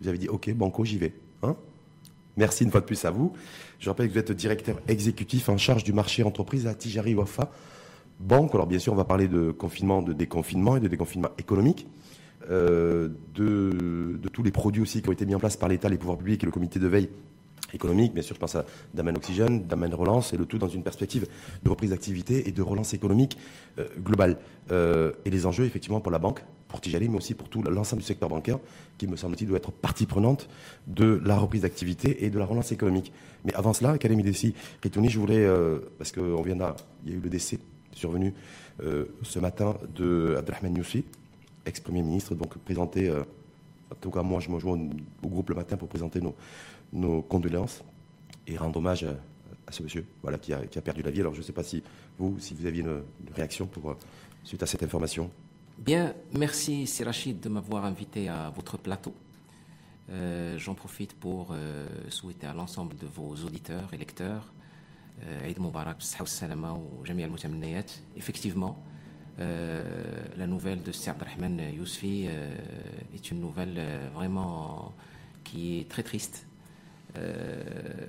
Vous avez dit, OK, Banco, j'y vais. Hein Merci une fois de plus à vous. Je rappelle que vous êtes directeur exécutif en charge du marché entreprise à Tijari Wafa Banque. Alors bien sûr, on va parler de confinement, de déconfinement et de déconfinement économique. Euh, de, tous les produits aussi qui ont été mis en place par l'État, les pouvoirs publics et le comité de veille économique. Bien sûr, je pense à Daman Oxygène, Daman Relance, et le tout dans une perspective de reprise d'activité et de relance économique euh, globale. Euh, et les enjeux, effectivement, pour la banque, pour Tijali, mais aussi pour tout l'ensemble du secteur bancaire, qui me semble-t-il doit être partie prenante de la reprise d'activité et de la relance économique. Mais avant cela, Académie Dessi, Ritouni, je voulais, euh, parce qu'on vient là, il y a eu le décès survenu ce matin de Abdelrahman Youssi, ex-premier ministre, donc présenté, en tout cas moi je me joins au groupe le matin pour présenter nos, nos condoléances et rendre hommage à, ce monsieur voilà, qui, a, perdu la vie. Alors je ne sais pas si vous, si vous aviez une, réaction euh, suite à cette information. Bien, merci Sirachid de m'avoir invité à votre plateau. Euh, j'en profite pour euh, souhaiter à l'ensemble de vos auditeurs et lecteurs Eid Mubarak, Salama ou Jamia al Effectivement, la nouvelle de Sir Abdelrahman Yousfi est une nouvelle vraiment qui est très triste euh,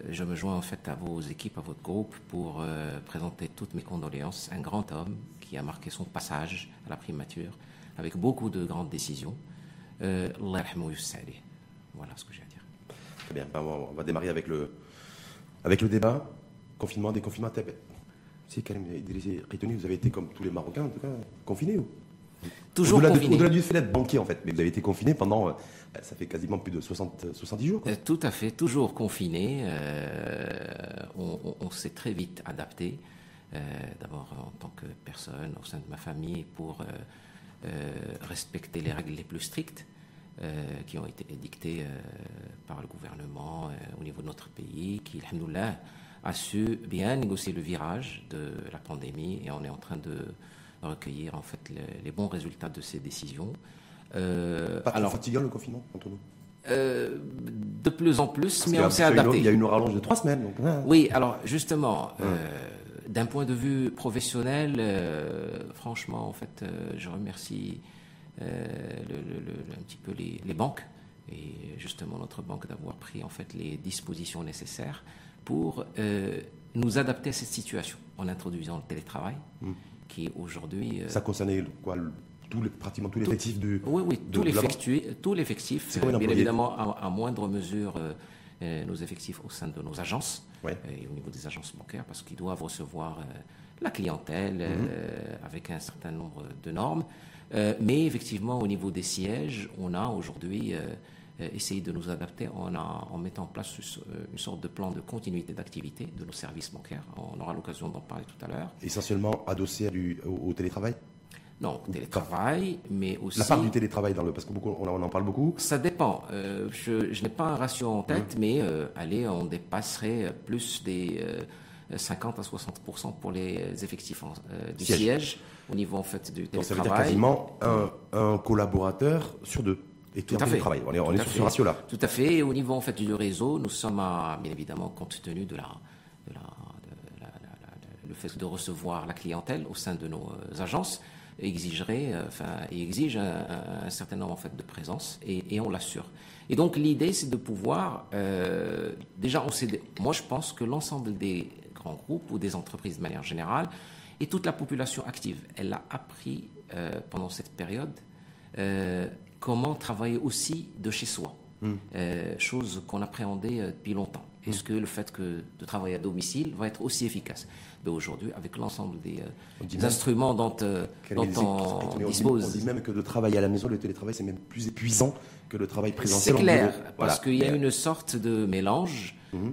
je me joins en fait à vos équipes, à votre groupe pour euh, présenter toutes mes condoléances. Un grand homme qui a marqué son passage à la primature avec beaucoup de grandes décisions. Euh, voilà ce que j'ai à dire. Très bien, ben, on va démarrer avec le, avec le débat. Confinement, déconfinement. Si, vous avez été comme tous les Marocains, en tout cas, confinés ou? Toujours confiné. Au-delà du fait d'être banquier, en fait, mais vous avez été confiné pendant, euh, ça fait quasiment plus de 60, 70 jours. Euh, tout à fait, toujours confiné. Euh, on, s'est très vite adapté. D'abord en tant que personne au sein de ma famille pour respecter les règles les plus strictes qui ont été édictées par le gouvernement au niveau de notre pays, qui, alhamdoulilah, a su bien négocier le virage de la pandémie et on est en train de recueillir en fait les, bons résultats de ces décisions. Euh, Pas alors, fatigant le confinement entre nous? Euh, de plus en plus, mais on s'est adapté. Il y a une rallonge de trois semaines. Donc, hein. Oui, alors justement, euh, d'un point de vue professionnel, franchement, en fait, je remercie le, un petit peu les, les, banques et justement notre banque d'avoir pris en fait les dispositions nécessaires pour nous adapter à cette situation en introduisant le télétravail. Hum qui aujourd'hui. Euh, Ça concernait quoi tout pratiquement tout l'effectif du. Oui, oui, tout l'effectif, tout l'effectif. Euh, bien évidemment, à, moindre mesure, euh, nos effectifs au sein de nos agences et au niveau des agences bancaires, parce qu'ils doivent recevoir la clientèle mhm. avec un certain nombre de normes. mais effectivement, au niveau des sièges, on a aujourd'hui euh, essayer de nous adapter en, en, mettant en place euh, une sorte de plan de continuité d'activité de nos services bancaires. On aura l'occasion d'en parler tout à l'heure. Essentiellement adossé du, au, télétravail? Non, télétravail, mais aussi. La part du télétravail dans le. Parce qu'on on en parle beaucoup Ça dépend. Euh, je, n'ai pas un ratio en tête, mais allez, on dépasserait plus des 50 à 60 pour les effectifs du siège. au niveau en fait du télétravail. Donc ça veut dire quasiment un, un collaborateur sur deux et tout, à fait. Travail. On est, on est sur ce ratio-là. Tout à fait. Et au niveau en fait du réseau, nous sommes à, bien évidemment compte tenu de la, le fait de recevoir la clientèle au sein de nos euh, agences exigerait, euh, enfin, exige un, certain nombre en fait de présence et, et on l'assure. Et donc l'idée c'est de pouvoir euh, déjà on sait, moi je pense que l'ensemble des grands groupes ou des entreprises de manière générale et toute la population active, elle a appris pendant cette période comment travailler aussi de chez soi. Euh, chose qu'on appréhendait euh, depuis longtemps. Hmm. Est-ce que le fait que de travailler à domicile va être aussi efficace? Aujourd'hui, avec l'ensemble des, euh, instruments dont, on, dispose. On dit, même que de travailler à la maison, le télétravail, c'est même plus épuisant que le travail présentiel. C'est clair, parce qu'il y a une sorte de mélange hmm.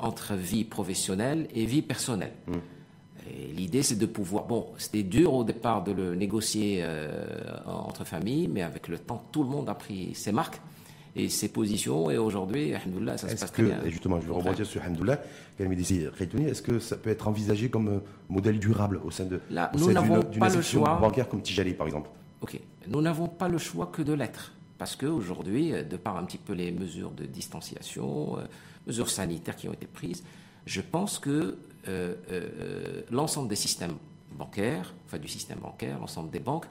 entre vie professionnelle et vie personnelle. L'idée, c'est de pouvoir. Bon, c'était dur au départ de le négocier euh, entre familles, mais avec le temps, tout le monde a pris ses marques et ses positions. Et aujourd'hui, Alhamdoulilah, ça se passe très bien. Et justement, je vais rebondir sur Alhamdoulilah. Est-ce que ça peut être envisagé comme euh, modèle durable au sein de Là, nous n'avons pas le choix. bancaire comme Tijali, par exemple? Ok. Nous n'avons pas le choix que de l'être. Parce qu'aujourd'hui, euh, de par un petit peu les mesures de distanciation, mesures sanitaires qui ont été prises, je pense que euh, euh, l'ensemble des systèmes bancaires, enfin du système bancaire, l'ensemble des banques,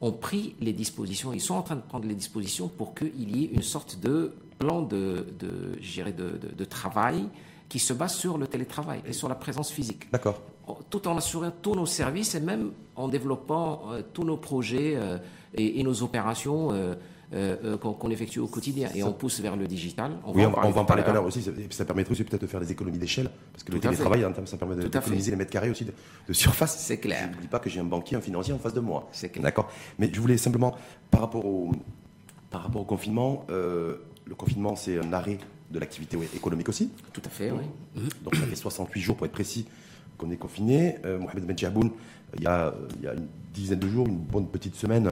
ont pris les dispositions, ils sont en train de prendre les dispositions pour qu'il y ait une sorte de plan de, de, de, de travail qui se base sur le télétravail et sur la présence physique. D'accord. Tout en assurant tous nos services et même en développant euh, tous nos projets euh, et, nos opérations euh, qu'on effectue au quotidien. Et on pousse vers le digital. On oui, va on, va en parler tout à l'heure aussi. Ça, permettrait aussi peut-être de faire des économies d'échelle. Parce que le télétravail, ça permet d'économiser les mètres carrés aussi de, surface. C'est clair. Je n'oublie pas que j'ai un banquier, un financier en face de moi. C'est clair. D'accord. Mais je voulais simplement, par rapport au, par rapport au confinement, le confinement, c'est un arrêt de l'activité économique aussi. Tout à fait, oui. Donc ça fait 68 jours pour être précis qu'on est confiné. Euh, Mohamed Ben il y, a, il y, a, une dizaine de jours, une bonne petite semaine,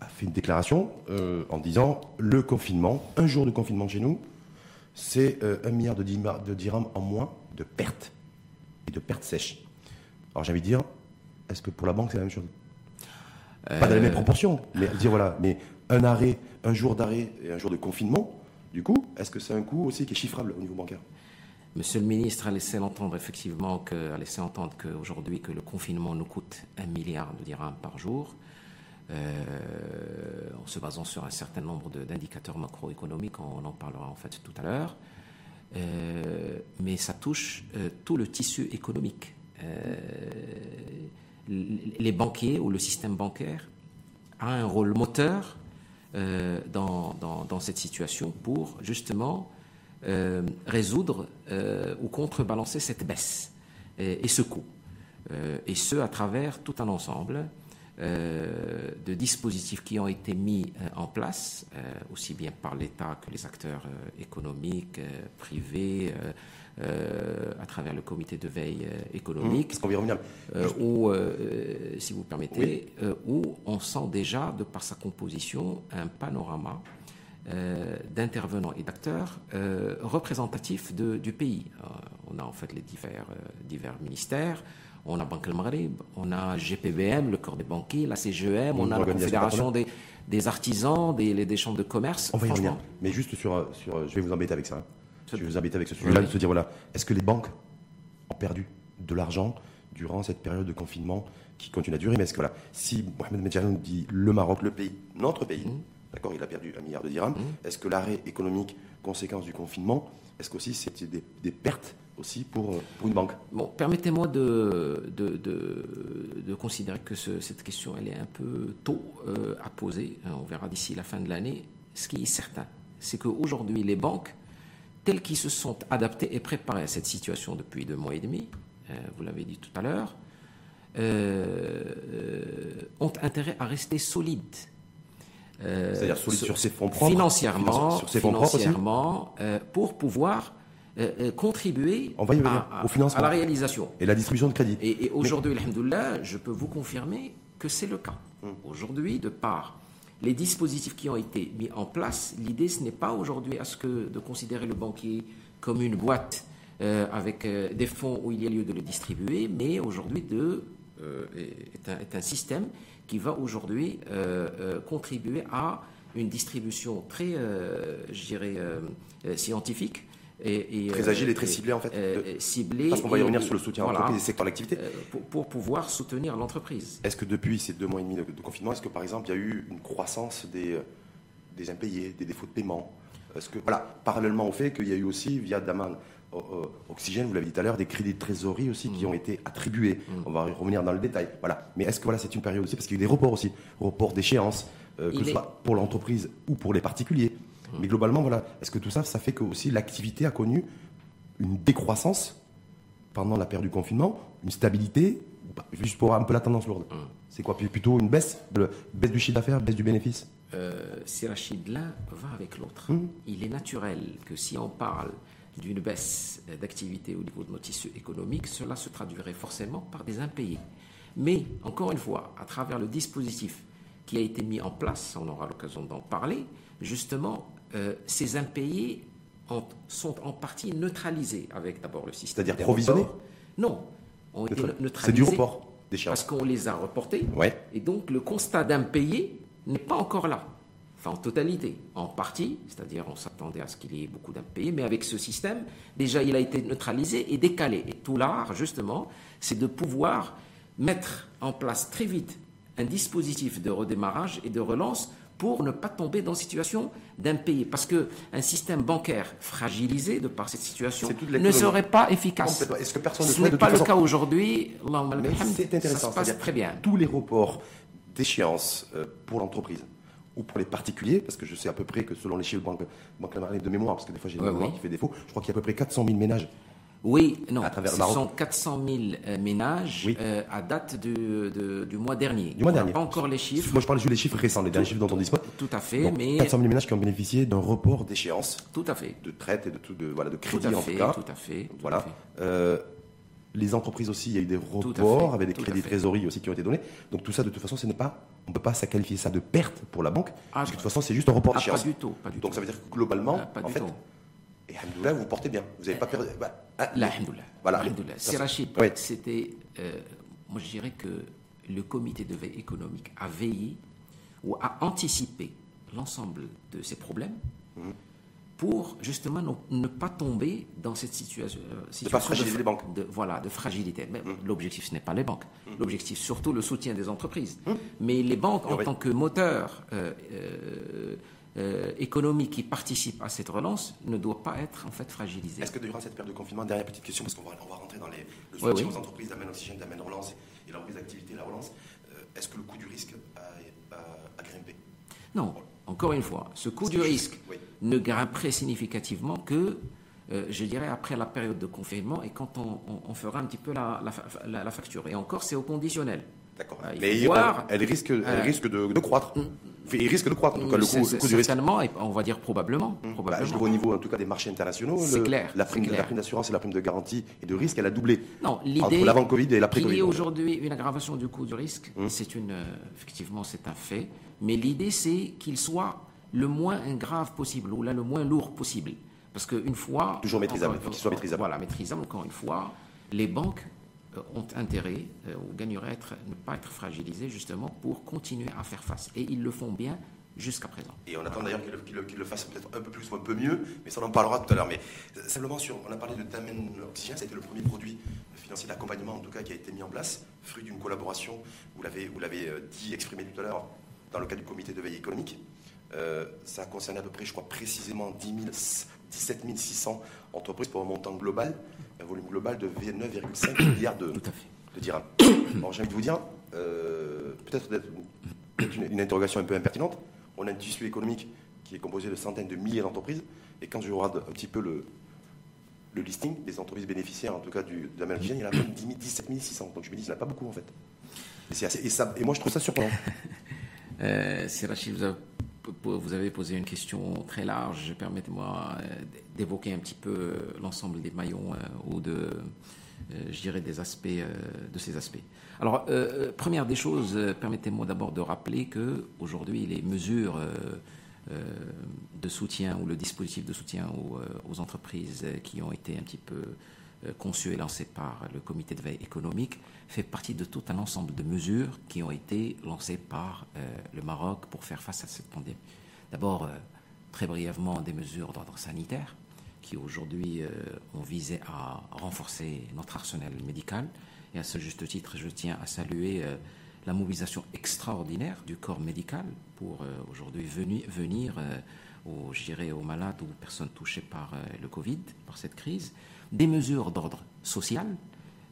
a fait une déclaration euh, en disant le confinement, un jour de confinement chez nous, c'est euh, un milliard de, de dirhams en moins de pertes et de pertes sèches. Alors j'ai envie de dire, est-ce que pour la banque c'est la même chose? Pas dans les mêmes proportions, mais dire voilà, mais un arrêt, un jour d'arrêt et un jour de confinement, du coup, est-ce que c'est un coût aussi qui est chiffrable au niveau bancaire? Monsieur le ministre a laissé entendre effectivement que, a laissé entendre qu'aujourd'hui que le confinement nous coûte un milliard de dirhams par jour, euh, en se basant sur un certain nombre d'indicateurs macroéconomiques, on en parlera en fait tout à l'heure. Euh, mais ça touche euh, tout le tissu économique. les banquiers ou le système bancaire a un rôle moteur euh, dans, cette situation pour justement euh, résoudre euh, ou contrebalancer cette baisse et, ce coût. et ce, à travers tout un ensemble de dispositifs qui ont été mis en place, aussi bien par l'État que les acteurs économiques, privés, euh, à travers le comité de veille euh, économique. Euh, où, si vous permettez, où on sent déjà, de par sa composition, un panorama d'intervenants et d'acteurs représentatifs du pays. on a en fait les divers, divers ministères. On a Banque El on a GPBM, le corps des banquiers, la CGM, on a la Confédération des, des, artisans, des, des, chambres de commerce. On va y revenir. Mais juste sur, sur, je vais vous embêter avec ça. Hein. Je vais vous inviter avec ce sujet-là, de se dire voilà, est-ce que les banques ont perdu de l'argent durant cette période de confinement qui continue à durer? Mais est-ce que voilà, si Mohamed Medjanoun dit le Maroc, le pays, notre pays, mmh. d'accord, il a perdu un milliard de dirhams, mmh. est-ce que l'arrêt économique, conséquence du confinement, est-ce qu'aussi c'était des, pertes aussi pour, pour, une banque Bon, permettez-moi de, de, de, considérer que cette question elle est un peu tôt euh, à poser. On verra d'ici la fin de l'année. Ce qui est certain, c'est qu'aujourd'hui, les banques tels qu'ils se sont adaptés et préparés à cette situation depuis deux mois et demi, euh, vous l'avez dit tout à l'heure, euh, ont intérêt à rester solides. Euh, C'est-à-dire solides sur ses fonds propres Financièrement, sur ses fonds financièrement pour pouvoir contribuer à, au financement. à la réalisation. Et la distribution de crédit. Et, aujourd'hui, Mais... je peux vous confirmer que c'est le cas. Hum. Aujourd'hui, de part les dispositifs qui ont été mis en place, l'idée, ce n'est pas aujourd'hui à ce que de considérer le banquier comme une boîte euh, avec euh, des fonds où il y a lieu de le distribuer, mais aujourd'hui de, euh, est, un, est, un, système qui va aujourd'hui contribuer à une distribution très, je dirais, scientifique très agile et très euh, ciblé en fait. Euh, ciblé. Parce qu'on va y revenir sur le soutien à l'entreprise et secteur d'activité. Euh, pour, pouvoir soutenir l'entreprise. Est-ce que depuis ces deux mois et demi de, confinement, est-ce que par exemple il y a eu une croissance des, des impayés, des défauts de paiement? Est-ce que voilà, parallèlement au fait qu'il y a eu aussi via Daman Oxygène, vous l'avez dit tout à l'heure, des crédits de trésorerie aussi qui mm. ont été attribués. Mm. On va y revenir dans le détail. Voilà. Mais est-ce que voilà, c'est une période aussi parce qu'il y a eu des reports aussi, reports d'échéance, que ce soit pour l'entreprise ou pour les particuliers? Mais globalement, voilà, est-ce que tout ça, ça fait que aussi l'activité a connu une décroissance pendant la période du confinement, une stabilité, juste pour un peu la tendance lourde mm. C'est quoi? Plutôt une baisse, baisse du chiffre d'affaires, baisse du bénéfice? Euh, Si Rachid, l'un va avec l'autre. Mm. Il est naturel que si on parle d'une baisse d'activité au niveau de notre tissu économique, cela se traduirait forcément par des impayés. Mais, encore une fois, à travers le dispositif qui a été mis en place, on aura l'occasion d'en parler, justement, euh, ces impayés sont en partie neutralisés avec d'abord le système. C'est-à-dire provisionnés Non, ont été neutralisés. C'est du report des Parce qu'on les a reportés. Ouais. Et donc le constat d'impayés n'est pas encore là. Enfin, en totalité, en partie, c'est-à-dire on s'attendait à ce qu'il y ait beaucoup d'impayés, mais avec ce système, déjà il a été neutralisé et décalé. Et tout l'art, justement, c'est de pouvoir mettre en place très vite un dispositif de redémarrage et de relance pour ne pas tomber dans la situation d'impayé. Parce qu'un système bancaire fragilisé de par cette situation ne serait pas efficace. Est-ce que personne Ce n'est pas le cas aujourd'hui. C'est intéressant. Ça se passe très bien. Tous les reports d'échéance euh, pour l'entreprise ou pour les particuliers, parce que je sais à peu près que selon les chiffres Banque, banque de mémoire, parce que des fois j'ai une mémoire qui fait défaut, je crois qu'il y a à peu près 400 000 ménages oui, non, ce sont 400 000 euh, ménages euh, à date du mois dernier. Du mois dernier. Pas encore les chiffres. Moi, je parle juste des chiffres récents, les derniers chiffres dont on dispose. Tout à fait, mais 400 000 ménages qui ont bénéficié d'un report d'échéance. Tout à fait. De traite et de tout, de voilà, de crédit en tout cas. Tout à fait. voilà. Euh, les entreprises aussi, il y a eu des reports avec des crédits de trésorerie aussi qui ont été donnés. Donc tout ça, de toute façon, ce n'est pas, on ne peut pas qualifier ça de perte pour la banque, ah, parce que de toute façon, c'est juste un report ah, d'échéance. Pas du tout, pas du Donc ça veut dire que globalement, ah, en fait, et Alhamdoulilah, vous portez bien. Vous n'avez pas perdu. Bah, ah, Voilà. C'est Rachid. C'était. Euh, moi, je dirais que le comité de veille économique a veillé ou a anticipé l'ensemble de ces problèmes mhm. pour justement ne, pas tomber dans cette situation. situation de pas fragiliser les banques. De, voilà, de fragilité. Mais mhm. l'objectif, ce n'est pas les banques. Mhm. L'objectif, surtout le soutien des entreprises. Mais les banques, en tant que moteur. Euh, euh, économique qui participe à cette relance ne doit pas être en fait fragilisé. Est-ce que durant cette période de confinement, dernière petite question, parce qu'on va, on va rentrer dans les, le soutien aux entreprises, d'amène oxygène, d'amène relance et la reprise d'activité, la relance, euh, est-ce que le coût du risque a, grimpé? Non, encore une fois, ce coût du risque ne grimperait significativement que euh, je dirais, après la période de confinement et quand on, fera un petit peu la, la, facture. Et encore, c'est au conditionnel. D'accord. Mais elle, risque, elle risque de, croître. Mm il risque de croître, en tout cas, le coût, le coût du risque. on va dire probablement. Mmh. probablement. Bah, au niveau, en tout cas, des marchés internationaux, c'est clair, la prime, d'assurance et la prime de garantie et de risque, elle a doublé. Non, l'idée. L'avant-Covid et l'après-Covid. Il y a aujourd'hui une aggravation du coût du risque, mmh. c'est une, euh, effectivement, c'est un fait. Mais l'idée, c'est qu'il soit le moins grave possible, ou là, le moins lourd possible. Parce qu'une fois. Toujours maîtrisable, il faut qu'il soit maîtrisable. Voilà, maîtrisable, encore une fois. Les banques euh, ont intérêt euh, ou gagneraient à ne pas être fragilisés justement pour continuer à faire face. Et ils le font bien jusqu'à présent. Et on attend d'ailleurs qu'ils le, fassent peut-être un peu plus ou un peu mieux, mais ça on en parlera tout à l'heure. Mais euh, simplement, sur, on a parlé de Tamen Oxygène, été le premier produit financier d'accompagnement en tout cas qui a été mis en place, fruit d'une collaboration, vous l'avez dit, exprimé tout à l'heure, dans le cadre du comité de veille économique. ça a concerné à peu près, je crois précisément 10 17 600 entreprises pour un montant global un volume global de 9,5 milliards de, de dirhams. Alors j'ai envie de vous dire, euh, peut-être une, une, interrogation un peu impertinente. On a un tissu économique qui est composé de centaines de milliers d'entreprises, et quand je regarde un petit peu le, le listing des entreprises bénéficiaires, en tout cas du, de la il y en a même 17 600. Donc je me dis, il n'y en a pas beaucoup en fait. Et, assez, et, ça, et moi je trouve ça surprenant. euh, c'est Rachid, vous avez vous avez posé une question très large. Permettez-moi euh, d'évoquer un petit peu euh, l'ensemble des maillons euh, ou de, je des aspects de ces aspects. Alors, première des choses, permettez-moi d'abord de rappeler que aujourd'hui, les mesures de soutien ou le dispositif de soutien aux, entreprises qui ont été un petit peu conçues et lancées par le comité de veille économique fait partie de tout un ensemble de mesures qui ont été lancées par euh, le Maroc pour faire face à cette pandémie. D'abord, euh, très brièvement, des mesures d'ordre sanitaire qui aujourd'hui euh, ont visé à renforcer notre arsenal médical. Et à ce juste titre, je tiens à saluer la mobilisation extraordinaire du corps médical pour aujourd'hui venir, venir aux, aux malades ou aux personnes touchées par le Covid, par cette crise. Des mesures d'ordre social,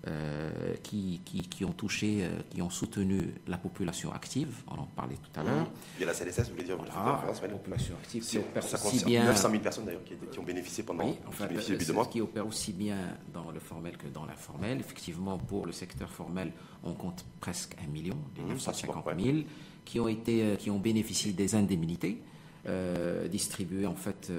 euh, qui, qui, ont touché, euh, qui ont soutenu la population active, on en parlait tout à l'heure. Il y a la CLSS, vous voulez dire voilà, La population active qui opère aussi bien... 900 000 personnes d'ailleurs qui, ont bénéficié pendant oui, enfin, qui, euh, qui opère aussi bien dans le formel que dans l'informel. Effectivement, pour le secteur formel, on compte presque un million, les 950 mmh, 000, qui ont, été, qui ont bénéficié des indemnités. distribuées en fait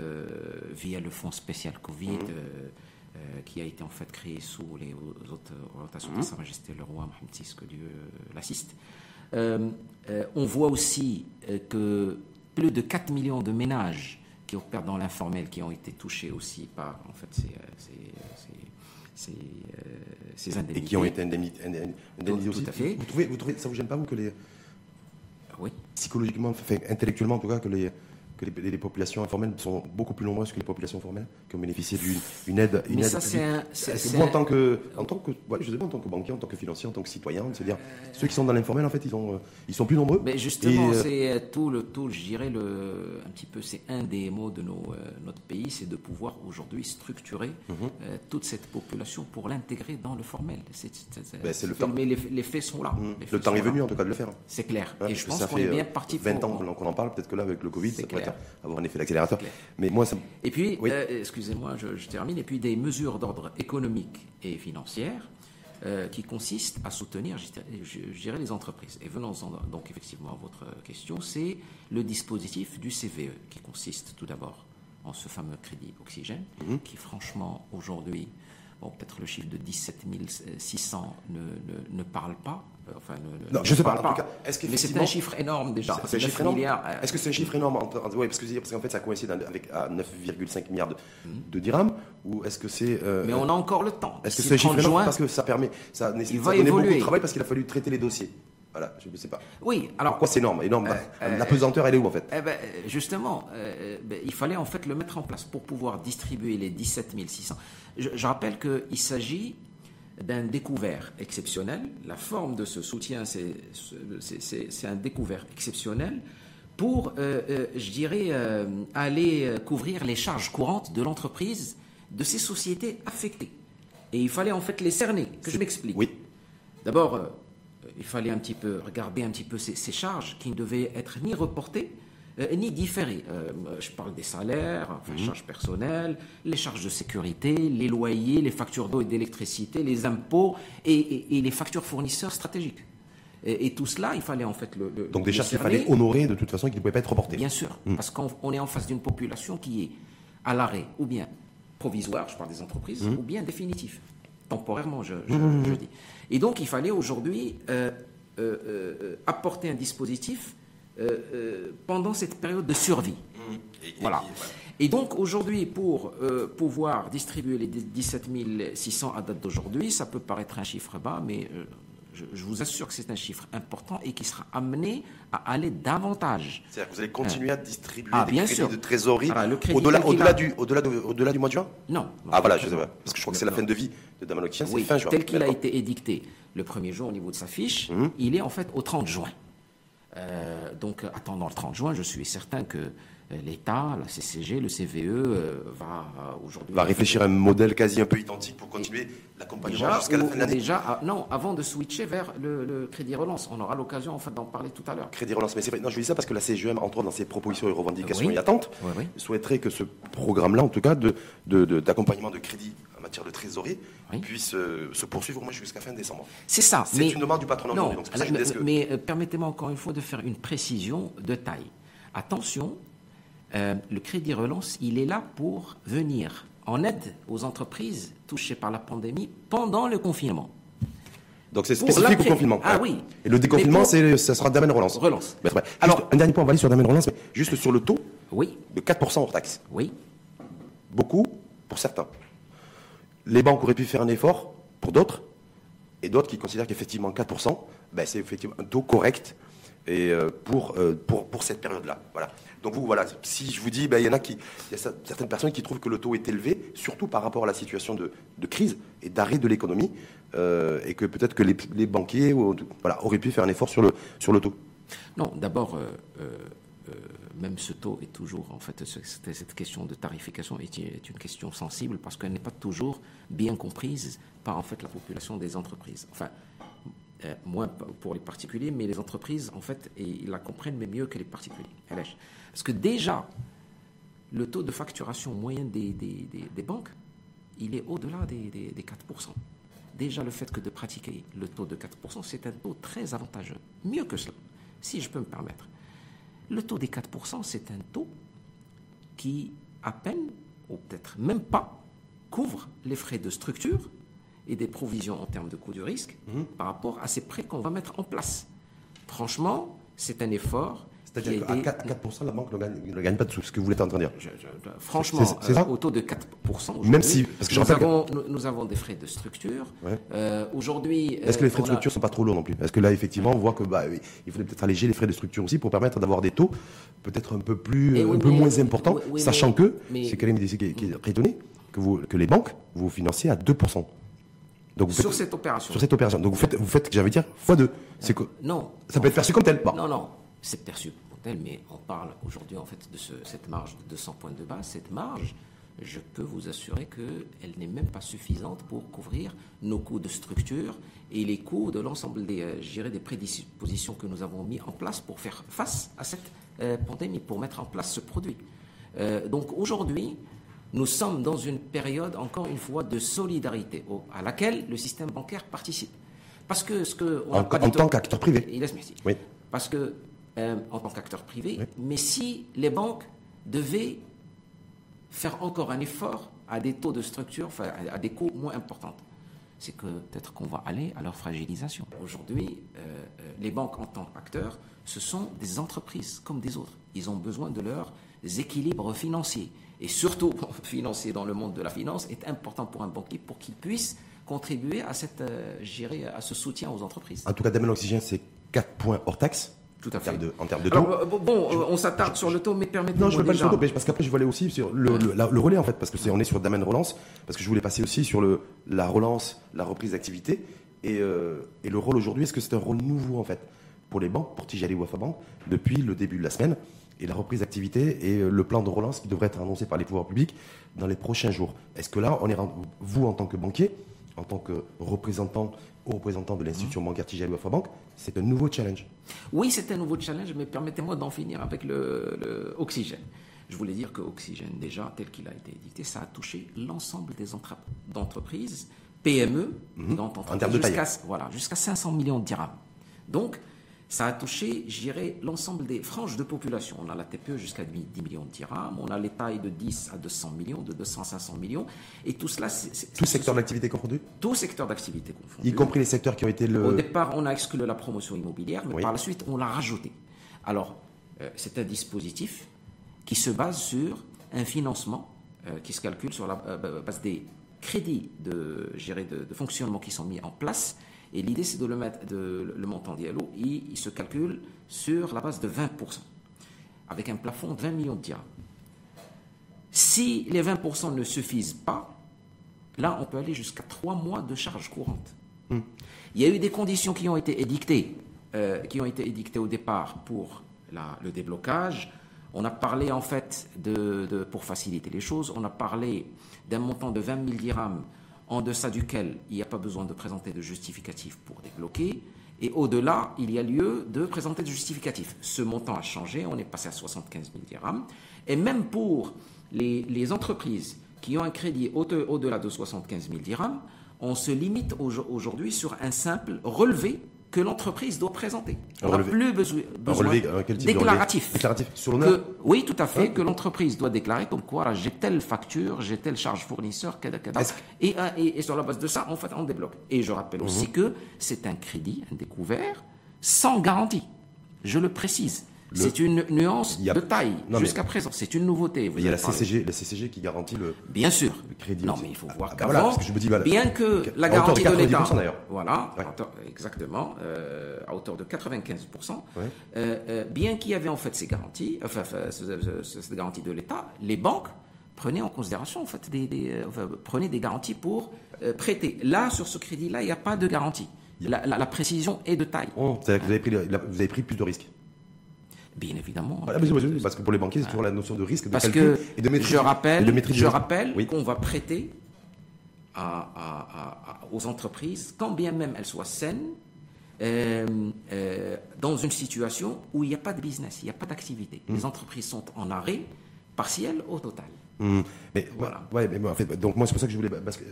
via le fonds spécial Covid, mmh. Euh, qui a été en fait créé sous les autres orientations de mhm. Sa Majesté le roi Mohamed VI, que Dieu euh, l'assiste. Euh, on voit aussi que plus de 4 millions de ménages qui opèrent dans l'informel, qui ont été touchés aussi par en fait, ces, ces, ces, indemnités. Et qui ont été indemnisés, aussi. Tout à fait. Vous trouvez, vous trouvez, ça vous gêne pas, vous, que les. Oui. Psychologiquement, intellectuellement en tout cas, que les que les, populations informelles sont beaucoup plus nombreuses que les populations formelles qui ont bénéficié d'une aide, une Mais aide ça, c'est un. Est-ce vous, en tant que, en tant que, ouais, je sais pas, en tant que banquier, en tant que financier, en tant que citoyen, c'est-à-dire ceux qui sont dans l'informel, en fait, ils, ont, euh, ils sont plus nombreux. Mais justement, euh, c'est euh, tout le tout, je dirais le un petit peu, c'est un des mots de nos, euh, notre pays, c'est de pouvoir aujourd'hui structurer Mhm. euh, toute cette population pour l'intégrer dans le formel. C'est Ben, le temps. Mais les, les faits sont là. Les le temps est là. venu, en tout cas, de le faire. C'est clair. Et je pense qu'on est bien euh, parti 20 pour- ans qu'on en parle, peut-être que là, avec le Covid, C'est ça pourrait avoir un effet d'accélérateur. Mais moi, ça, Et puis, Oui. euh, excusez-moi, je, je termine, et puis des mesures d'ordre économique et financière euh, qui consistent à soutenir, je, dirais- je- je dirais, les entreprises. Et venons-en donc effectivement à votre question, c'est le dispositif du CVE qui consiste tout d'abord en ce fameux crédit oxygène, Mhm. qui franchement aujourd'hui, bon, peut-être le chiffre de 17 600 ne, ne, ne parle pas. Euh, Enfin, ne- ne- Non, ne je sais pas, tout cas, est-ce Mais c'est un chiffre énorme déjà. C'est un 9 chiffre énorme. milliards, euh, Est-ce que c'est un chiffre énorme ouais, parce que parce qu'en fait ça coïncide avec à 9,5 milliards de, Hmm. de dirhams ou est-ce que c'est euh, Mais on a encore le temps. est-ce que c'est un chiffre 30 énorme parce que ça permet ça nécessite Il va beaucoup de travail parce qu'il a fallu traiter les dossiers. Voilà, je ne sais pas. Oui, alors Pourquoi c'est énorme? Énorme. Euh, euh, la pesanteur elle est où en fait? Eh ben, justement, euh, ben, il fallait en fait le mettre en place pour pouvoir distribuer les 17 600. Je, je rappelle qu'il s'agit d'un découvert exceptionnel. La forme de ce soutien, c'est- un découvert exceptionnel pour, euh, euh, je dirais, euh, aller couvrir les charges courantes de l'entreprise, de ces sociétés affectées. Et il fallait en fait les cerner. Que je m'explique. Oui. D'abord, il fallait un petit peu regarder un petit peu ces, ces charges qui ne devaient être ni reportées ni différées. Euh, je parle des salaires, enfin, charges personnelles, les charges de sécurité, les loyers, les factures d'eau et d'électricité, les impôts et, et- et les factures fournisseurs stratégiques. Et, et tout cela, il fallait en fait le. le- Donc des charges qu'il fallait honorer de toute façon qui ne pouvaient pas être reportées. Bien sûr, parce qu'on on est en face d'une population qui est à l'arrêt, ou bien provisoire, je parle des entreprises, ou bien définitif, temporairement, je, je- je dis. Et donc, il fallait aujourd'hui euh, euh, euh, apporter un dispositif euh, euh, pendant cette période de survie. Voilà. Et donc aujourd'hui, pour euh, pouvoir distribuer les 17 600 à date d'aujourd'hui, ça peut paraître un chiffre bas, mais euh, je, je vous assure que c'est un chiffre important et qui sera amené à aller davantage. C'est-à-dire que vous allez continuer à distribuer Ah, des bien crédits sûr. de trésorerie Voilà, le crédit au-delà a. du, de- mois de juin? Non. non, Ah voilà, je sais pas. Parce que je crois que c'est la fin de vie de Damalokien, c'est Oui, fin juin. tel qu'il a été édicté le premier jour au niveau de sa fiche, Mhm. il est en fait au 30 juin. Euh, donc, attendant le 30 juin, je suis certain que l'État, la CCG, le CVE euh, va euh, aujourd'hui. va réfléchir à un modèle quasi un peu identique pour continuer l'accompagnement jusqu'à la fin de l'année. déjà ah, non, avant de switcher vers le, le crédit relance. On aura l'occasion en fait, d'en parler tout à l'heure. Crédit relance. Mais c'est vrai, non, je dis ça parce que la CGM, entre autres, dans ses propositions et revendications Oui. et attentes, Oui, oui. souhaiterait que ce programme-là, en tout cas, de, de- de- d'accompagnement de crédit en matière de trésorerie, Oui. puisse euh, se poursuivre au moins jusqu'à fin décembre. C'est ça. C'est mais- une demande du patronat Non, donc ça mais, euh, permettez-moi encore une fois de faire une précision de taille. Attention, euh, le crédit relance, il est là pour venir en aide aux entreprises touchées par la pandémie pendant le confinement. Donc c'est spécifique au confinement. Ah oui. Et le déconfinement, Mais pour- c'est, ça sera Damien Relance. Relance. Alors- un dernier point, on va aller sur Damien Relance, mais juste sur le taux Oui, de 4% hors taxe. oui, Beaucoup pour certains. Les banques auraient pu faire un effort pour d'autres, et d'autres qui considèrent qu'effectivement 4%, ben, c'est effectivement un taux correct et, euh, pour, euh, pour, pour cette période-là. Voilà. Donc vous, voilà, si je vous dis, ben, il y en a qui, il y a cer- certaines personnes qui trouvent que le taux est élevé, surtout par rapport à la situation de, de crise et d'arrêt de l'économie, euh, et que peut-être que les, banquiers voilà, auraient pu faire un effort sur le, sur le taux. Non, d'abord, même ce taux est toujours, en fait, ce- cette, cette question de tarification est, est une question sensible parce qu'elle n'est pas toujours bien comprise par, en fait, la population des entreprises. Enfin, euh, moins pour les particuliers, mais les entreprises, en fait, ils la comprennent mais mieux que les particuliers. Parce que déjà, le taux de facturation moyen des, des- des- des banques, il est au-delà des 4%. Déjà, le fait que de pratiquer le taux de 4%, c'est un taux très avantageux. Mieux que cela, si je peux me permettre. Le taux des 4%, c'est un taux qui, à peine, ou peut-être même pas, couvre les frais de structure et des provisions en termes de coût du risque par rapport à ces prêts qu'on va mettre en place. Franchement, c'est un effort C'est-à-dire qu'à 4%, la banque ne gagne, pas de sous, ce que vous êtes en train de dire. franchement, c'est euh, au taux de 4%. Même si, parce que nous, avons, nous, avons des frais de structure. Euh, aujourd'hui. Est-ce que les frais de structure ne sont pas trop lourds non plus? Est-ce que là, effectivement, on voit que bah, il faudrait peut-être alléger les frais de structure aussi pour permettre d'avoir des taux peut-être un peu plus, un peu moins importants, sachant que c'est quand même qui, qui est étonné que, vous, que les banques vous financiez à 2%. Donc sur cette opération. Sur cette opération. Donc vous faites, vous faites, j'avais dire, x2. C'est quoi Non. Ça peut être perçu comme tel. Non, non c'est perçu comme tel, mais on parle aujourd'hui en fait de cette marge de 200 points de base. Cette marge, je peux vous assurer qu'elle n'est même pas suffisante pour couvrir nos coûts de structure et les coûts de l'ensemble des, euh, des prédispositions que nous avons mis en place pour faire face à cette euh, pandémie, pour mettre en place ce produit. Euh, donc aujourd'hui, nous sommes dans une période, encore une fois, de solidarité à laquelle le système bancaire participe. Parce que ce que en, tant qu'acteur privé. Il merci. Oui. Parce que euh, en tant qu'acteur privé, mais si les banques devaient faire encore un effort à des taux de structure, enfin, à des coûts moins importants, c'est que peut-être qu'on va aller à leur fragilisation. Aujourd'hui, euh, euh, les banques en tant qu'acteurs, ce sont des entreprises comme des autres. Ils ont besoin de leurs équilibres financiers. Et surtout, financier dans le monde de la finance est important pour un banquier pour qu'il puisse contribuer à, cette, gérer, à ce soutien aux entreprises. En tout cas, Damien Oxygène, c'est 4 points hors taxe. Tout à fait. En termes de, taux. Euh, bon, euh, on s'attarde sur le taux, mais permettez-moi. Non, je ne veux pas le taux, parce qu'après, je voulais aussi sur le, le, relais, en fait, parce que c'est on est sur Damen Relance, parce que je voulais passer aussi sur le, la relance, la reprise d'activité. Et, euh, et, le rôle aujourd'hui, est-ce que c'est un rôle nouveau, en fait, pour les banques, pour Tijali Wafa Bank, depuis le début de la semaine et la reprise d'activité et le plan de relance qui devrait être annoncé par les pouvoirs publics dans les prochains jours. Est-ce que là, on est vous en tant que banquier, en tant que représentant aux représentants de l'institution bancaire Tijali Wafa Bank, c'est un nouveau challenge? Oui, c'est un nouveau challenge, mais permettez-moi d'en finir avec le, oxygène. Je voulais dire que Oxygène, déjà, tel qu'il a été édité, ça a touché l'ensemble des entreprises, PME, en termes de taille. Voilà, jusqu'à 500 millions de dirhams. Donc, ça a touché, je dirais, l'ensemble des franges de population. On a la TPE jusqu'à 10 millions de dirhams, on a les tailles de 10 à 200 millions, de 200 à 500 millions, et tout cela... tout secteur d'activité confondu? Tout secteur d'activité confondu. Y compris les secteurs qui ont été le... Au départ, on a exclu la promotion immobilière, mais par la suite, on l'a rajouté. Alors, euh, c'est un dispositif qui se base sur un financement euh, qui se calcule sur la euh, base des crédits de, de, de fonctionnement qui sont mis en place et l'idée, c'est de le mettre, de, le montant d'ILO, il, il se calcule sur la base de 20%, avec un plafond de 20 millions de dirhams. Si les 20% ne suffisent pas, là, on peut aller jusqu'à 3 mois de charges courantes. Hmm. Il y a eu des conditions qui ont été édictées, euh, qui ont été édictées au départ pour le déblocage. On a parlé, en fait, de, pour faciliter les choses, on a parlé d'un montant de 20 000 dirhams en deçà duquel il n'y a pas besoin de présenter de justificatif pour débloquer. Et au-delà, il y a lieu de présenter de justificatif. Ce montant a changé, on est passé à 75 000 dirhams. Et même pour les, entreprises qui ont un crédit au-delà de 75 000 dirhams, on se limite aujourd'hui sur un simple relevé que l'entreprise doit présenter. On n'a plus besoin, besoin euh, déclaratif. déclaratif sur que, Oui, tout à fait, hein que l'entreprise doit déclarer comme quoi j'ai telle facture, j'ai telle charge fournisseur, kada, kada. Et, et, et, sur la base de ça, en fait, on débloque. Et je rappelle aussi mhm. que c'est un crédit, un découvert, sans garantie. Je le précise. C'est une nuance de taille jusqu'à présent. C'est une nouveauté. il y a la CCG, la CCG qui garantit le, bien sûr. crédit. Non, mais il faut voir ah, qu'avant, bien que la garantie de l'État, voilà, exactement, euh, à hauteur de 95 euh, euh, bien qu'il y avait en fait ces garanties, enfin, cette garantie de l'État, les banques prenaient en considération en fait des, prenaient des garanties pour prêter. Là, sur ce crédit-là, il n'y a pas de garantie. La, précision est de taille. Oh, vous, avez pris, vous avez pris plus de risques. Bien évidemment. parce que pour les banquiers, c'est toujours la notion de risque, de parce que et de maîtrise. Je rappelle, je rappelle qu'on va prêter aux entreprises, quand bien même elles soient saines, euh, euh, dans une situation où il n'y a pas de business, il n'y a pas d'activité. Mmh. Les entreprises sont en arrêt partiel au total. Mmh. Mais voilà. Ouais, mais en fait, donc moi c'est pour ça que je voulais. Parce que,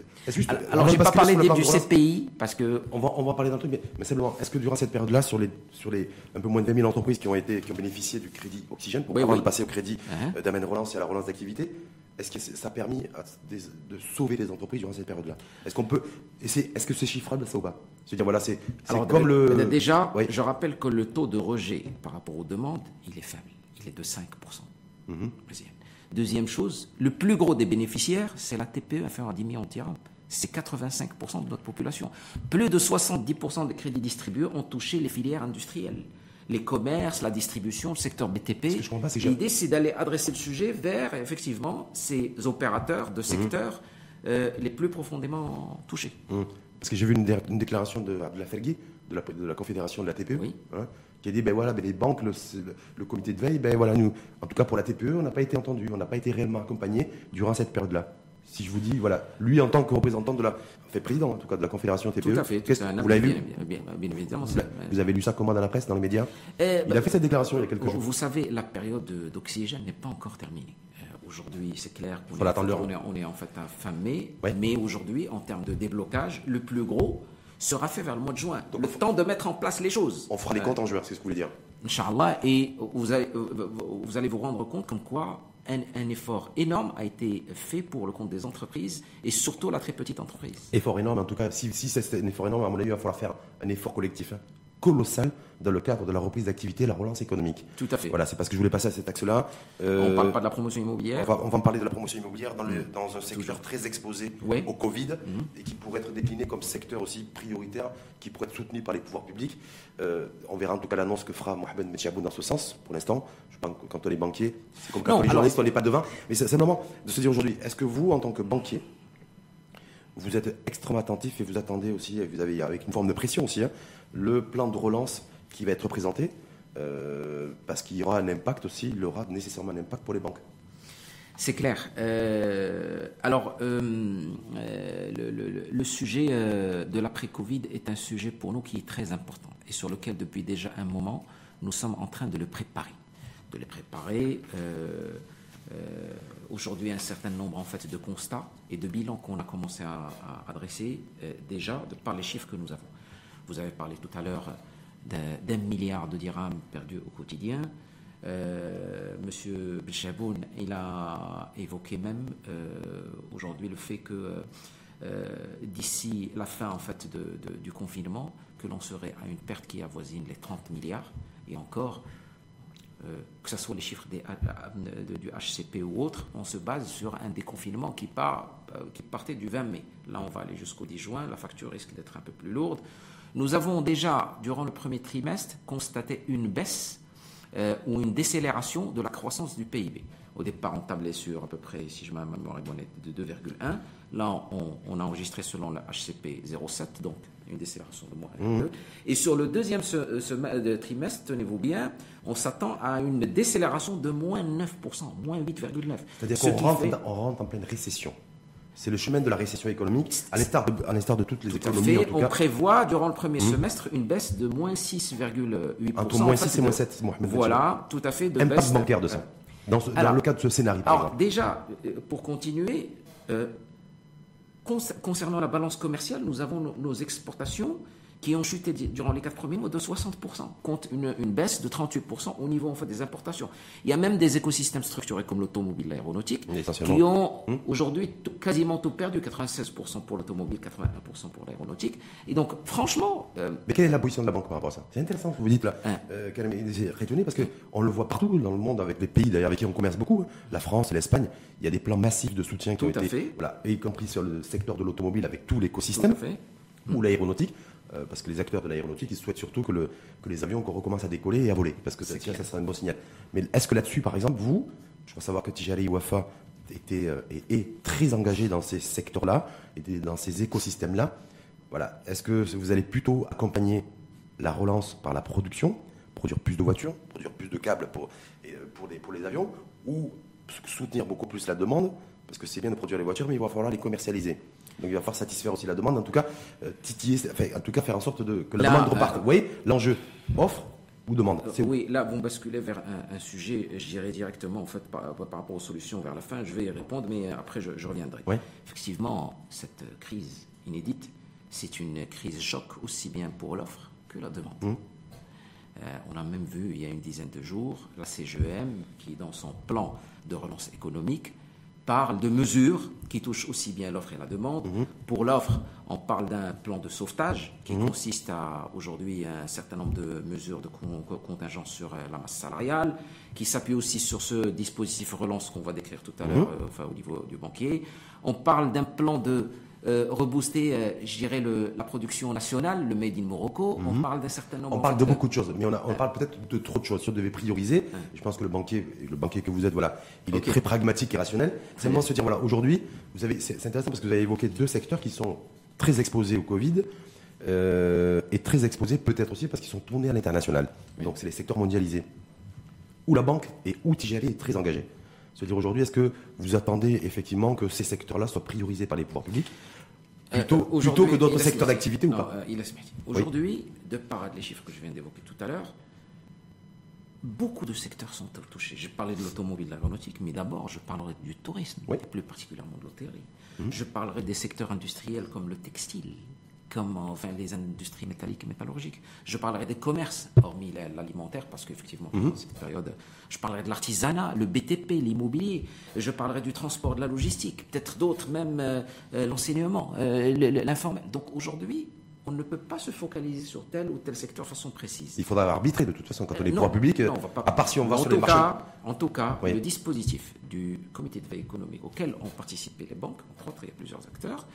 alors, je n'ai pas parlé du CPI parce que on va on va parler d'un truc, mais, mais simplement, est-ce que durant cette période-là, sur les sur les un peu moins de 20 000 entreprises qui ont été qui ont bénéficié du crédit oxygène pour oui, passer au crédit euh, d'amène relance et à la relance d'activité, est-ce que ça a permis de sauver les entreprises durant cette période-là? Est-ce qu'on peut, est-ce que c'est chiffrable ça ou pas? Dire voilà, c'est comme le. Déjà, je rappelle que le taux de rejet par rapport aux demandes, il est faible, il est de 5 mhm. Deuxième chose, le plus gros des bénéficiaires, c'est la TPE inférieure à 10 millions. C'est 85% de notre population. Plus de 70% des crédits distribués ont touché les filières industrielles les commerces, la distribution, le secteur BTP. L'idée, c'est d'aller adresser le sujet vers, effectivement, ces opérateurs de secteurs euh, les plus profondément touchés. Mmh. Parce que j'ai vu une, déclaration de la Fergui, de la, de la, Confédération de la TPE, hein, qui a dit ben voilà, ben les banques, le, comité de veille, ben voilà, nous, en tout cas pour la TPE, on n'a pas été entendu, on n'a pas été réellement accompagné durant cette période-là si je vous dis, voilà, lui en tant que représentant de la, fait président en tout cas de la Confédération TPE. Tout à fait. vous l'avez lu bien, évidemment. Vous, avez lu ça comment dans la presse, dans les médias eh, Il a bah, fait cette déclaration il y a quelques jours. Vous savez, la période d'oxygène n'est pas encore terminée. Euh, aujourd'hui, c'est clair qu'on est, on est, en fait à fin mai, mais aujourd'hui, en termes de déblocage, le plus gros sera fait vers le mois de juin. Donc, le temps de mettre en place les choses. On fera les comptes en juin, c'est ce que vous voulez dire. Inch'Allah, et vous allez, vous allez vous rendre compte comme quoi un, effort énorme a été fait pour le compte des entreprises et surtout la très petite entreprise. Effort énorme, en tout cas, si, si c'est un effort énorme, à mon avis, il va falloir faire un effort collectif. Hein colossal dans le cadre de la reprise d'activité et la relance économique. Tout à fait. Voilà, c'est parce que je voulais passer à cet axe-là. Euh, on ne parle pas de la promotion immobilière. On va, on va parler de la promotion immobilière dans, le, dans un secteur très exposé au Covid mhm. et qui pourrait être décliné comme secteur aussi prioritaire, qui pourrait être soutenu par les pouvoirs publics. Euh, on verra en tout cas l'annonce que fera Mohamed Metchaboun dans ce sens. Pour l'instant, je pense que quand on est banquier, c'est comme quand on est journaliste, on n'est pas devin. Mais c'est le moment de se dire aujourd'hui, est-ce que vous, en tant que banquier, vous êtes extrêmement attentif et vous attendez aussi, vous avez avec une forme de pression aussi, hein, le plan de relance qui va être présenté, euh, parce qu'il y aura un impact aussi, il aura nécessairement un impact pour les banques. C'est clair. Euh, alors, euh, le, sujet de l'après-Covid est un sujet pour nous qui est très important et sur lequel, depuis déjà un moment, nous sommes en train de le préparer. De le préparer. Aujourd'hui, un certain nombre en fait, de constats et de bilans qu'on a commencé à, à adresser déjà de par les chiffres que nous avons. Vous avez parlé tout à l'heure d'un milliard de dirhams perdus au quotidien. Euh, Monsieur Belchaboun, il a évoqué même euh, aujourd'hui le fait que euh, d'ici la fin en fait du confinement, que l'on serait à une perte qui avoisine les 30 milliards et encore. Que ce soit les chiffres des, du HCP ou autre, on se base sur un déconfinement qui, qui partait du 20 mai. Là, on va aller jusqu'au 10 juin, la facture risque d'être un peu plus lourde. Nous avons déjà, durant le premier trimestre, constaté une baisse euh, ou une décélération de la croissance du PIB. Au départ, on tablait sur à peu près, si je me mémoire est de 2,1. Là, on, a enregistré selon la HCP 0,7, donc une décélération de moins 1,2. Mmh. Et sur le deuxième euh, trimestre, tenez-vous bien, on s'attend à une décélération de moins 9%, moins 8,9%. C'est-à-dire qu'on rentre en pleine récession. C'est le chemin de la récession économique, à l'instar de, toutes les économies. En tout on prévoit durant le premier hmm. semestre une baisse de moins 6,8%. Entre moins 6 et moins 7, Mohamed Voilà, tout à fait. De Impact bancaire de ça. Dans, dans, le cas de ce scénario. alors, déjà, euh, pour continuer, euh, concernant la balance commerciale, nous avons nos exportations qui ont chuté durant les quatre premiers mois de 60%, compte une, baisse de 38% au niveau en fait, des importations. Il y a même des écosystèmes structurés comme l'automobile, l'aéronautique, qui ont hmm? aujourd'hui quasiment tout perdu, 96% pour l'automobile, 81% pour l'aéronautique. Et donc, franchement... Euh, Mais quelle est la position de la banque par rapport à ça? C'est intéressant ce que vous dites là. Hein. Euh, rétonné parce qu'on le voit partout dans le monde avec les pays d'ailleurs avec qui on commerce beaucoup, hein. la France, l'Espagne, il y a des plans massifs de soutien qui ont été... Fait. Voilà, y compris sur le secteur de l'automobile avec tout l'écosystème, ou l'aéronautique. Euh, parce que les acteurs de l'aéronautique, ils souhaitent surtout que, le, que les avions recommencent à décoller et à voler, parce que ça, ça sera un bon signal. Mais est-ce que là-dessus, par exemple, vous, je crois savoir que Tijari Wafa était, euh, est, très engagé dans ces secteurs-là, et dans ces écosystèmes-là, voilà. Est-ce que vous allez plutôt accompagner la relance par la production, produire plus de voitures, produire plus de câbles pour, euh, pour, les, pour les avions, ou soutenir beaucoup plus la demande, parce que c'est bien de produire les voitures, mais il va falloir les commercialiser? Donc il va falloir satisfaire aussi la demande, en tout cas, euh, titiller, en tout cas faire en sorte de, que la demande reparte. Vous voyez, l'enjeu, offre ou demande Oui, là, vous basculez vers un, sujet, je dirais directement, en fait, par, rapport aux solutions vers la fin. Je vais y répondre, mais après, je, reviendrai. Effectivement, cette crise inédite, c'est une crise choc aussi bien pour l'offre que la demande. Hum. Euh, on a même vu, il y a une dizaine de jours, la CGM, qui, dans son plan de relance économique, parle de mesures qui touchent aussi bien l'offre et la demande. Mhm. Pour l'offre, on parle d'un plan de sauvetage qui consiste à aujourd'hui un certain nombre de mesures de con- co- contingence sur euh, la masse salariale, qui s'appuie aussi sur ce dispositif relance qu'on va décrire tout à l'heure euh, enfin, au niveau du banquier. On parle d'un plan de euh, rebooster, euh, je dirais, la production nationale, le Made in Morocco. On parle d'un certain nombre On parle de beaucoup de choses, mais on, a- on parle peut-être de trop de choses. Si on devait prioriser, je pense que le banquier, le banquier que vous êtes, voilà, il est très pragmatique et rationnel. Simplement se dire, voilà, aujourd'hui, vous avez, c'est intéressant parce que vous avez évoqué deux secteurs qui sont très exposés au Covid euh, et très exposés peut-être aussi parce qu'ils sont tournés à l'international. Donc c'est les secteurs mondialisés où la banque et où Tijari est très engagé. Se dire aujourd'hui, est-ce que vous attendez effectivement que ces secteurs-là soient priorisés par les pouvoirs publics plutôt, Euh, aujourd'hui, plutôt que d'autres secteurs d'activité ou pas euh, Aujourd'hui, de par les chiffres que je viens d'évoquer tout à l'heure, beaucoup de secteurs sont touchés. Je parlais de l'automobile, de l'aéronautique, mais d'abord, je parlerai du tourisme, Oui. plus particulièrement de l'hôtellerie. Je parlerai des secteurs industriels comme le textile, comme enfin, les industries métalliques et métallurgiques. Je parlerai des commerces, hormis la- l'alimentaire, parce qu'effectivement, dans cette période, je parlerai de l'artisanat, le BTP, l'immobilier. Je parlerai du transport, de la logistique, peut-être d'autres, même euh, euh, l'enseignement, euh, l'informatique. Donc aujourd'hui, on ne peut pas se focaliser sur tel ou tel secteur de façon précise. Il faudra arbitrer de toute façon quand on est pouvoir public, à part si on va en sur les tout marchés. cas- en tout cas, Oui. le dispositif du comité de veille économique auquel ont participé les banques, entre autres, il y a plusieurs acteurs,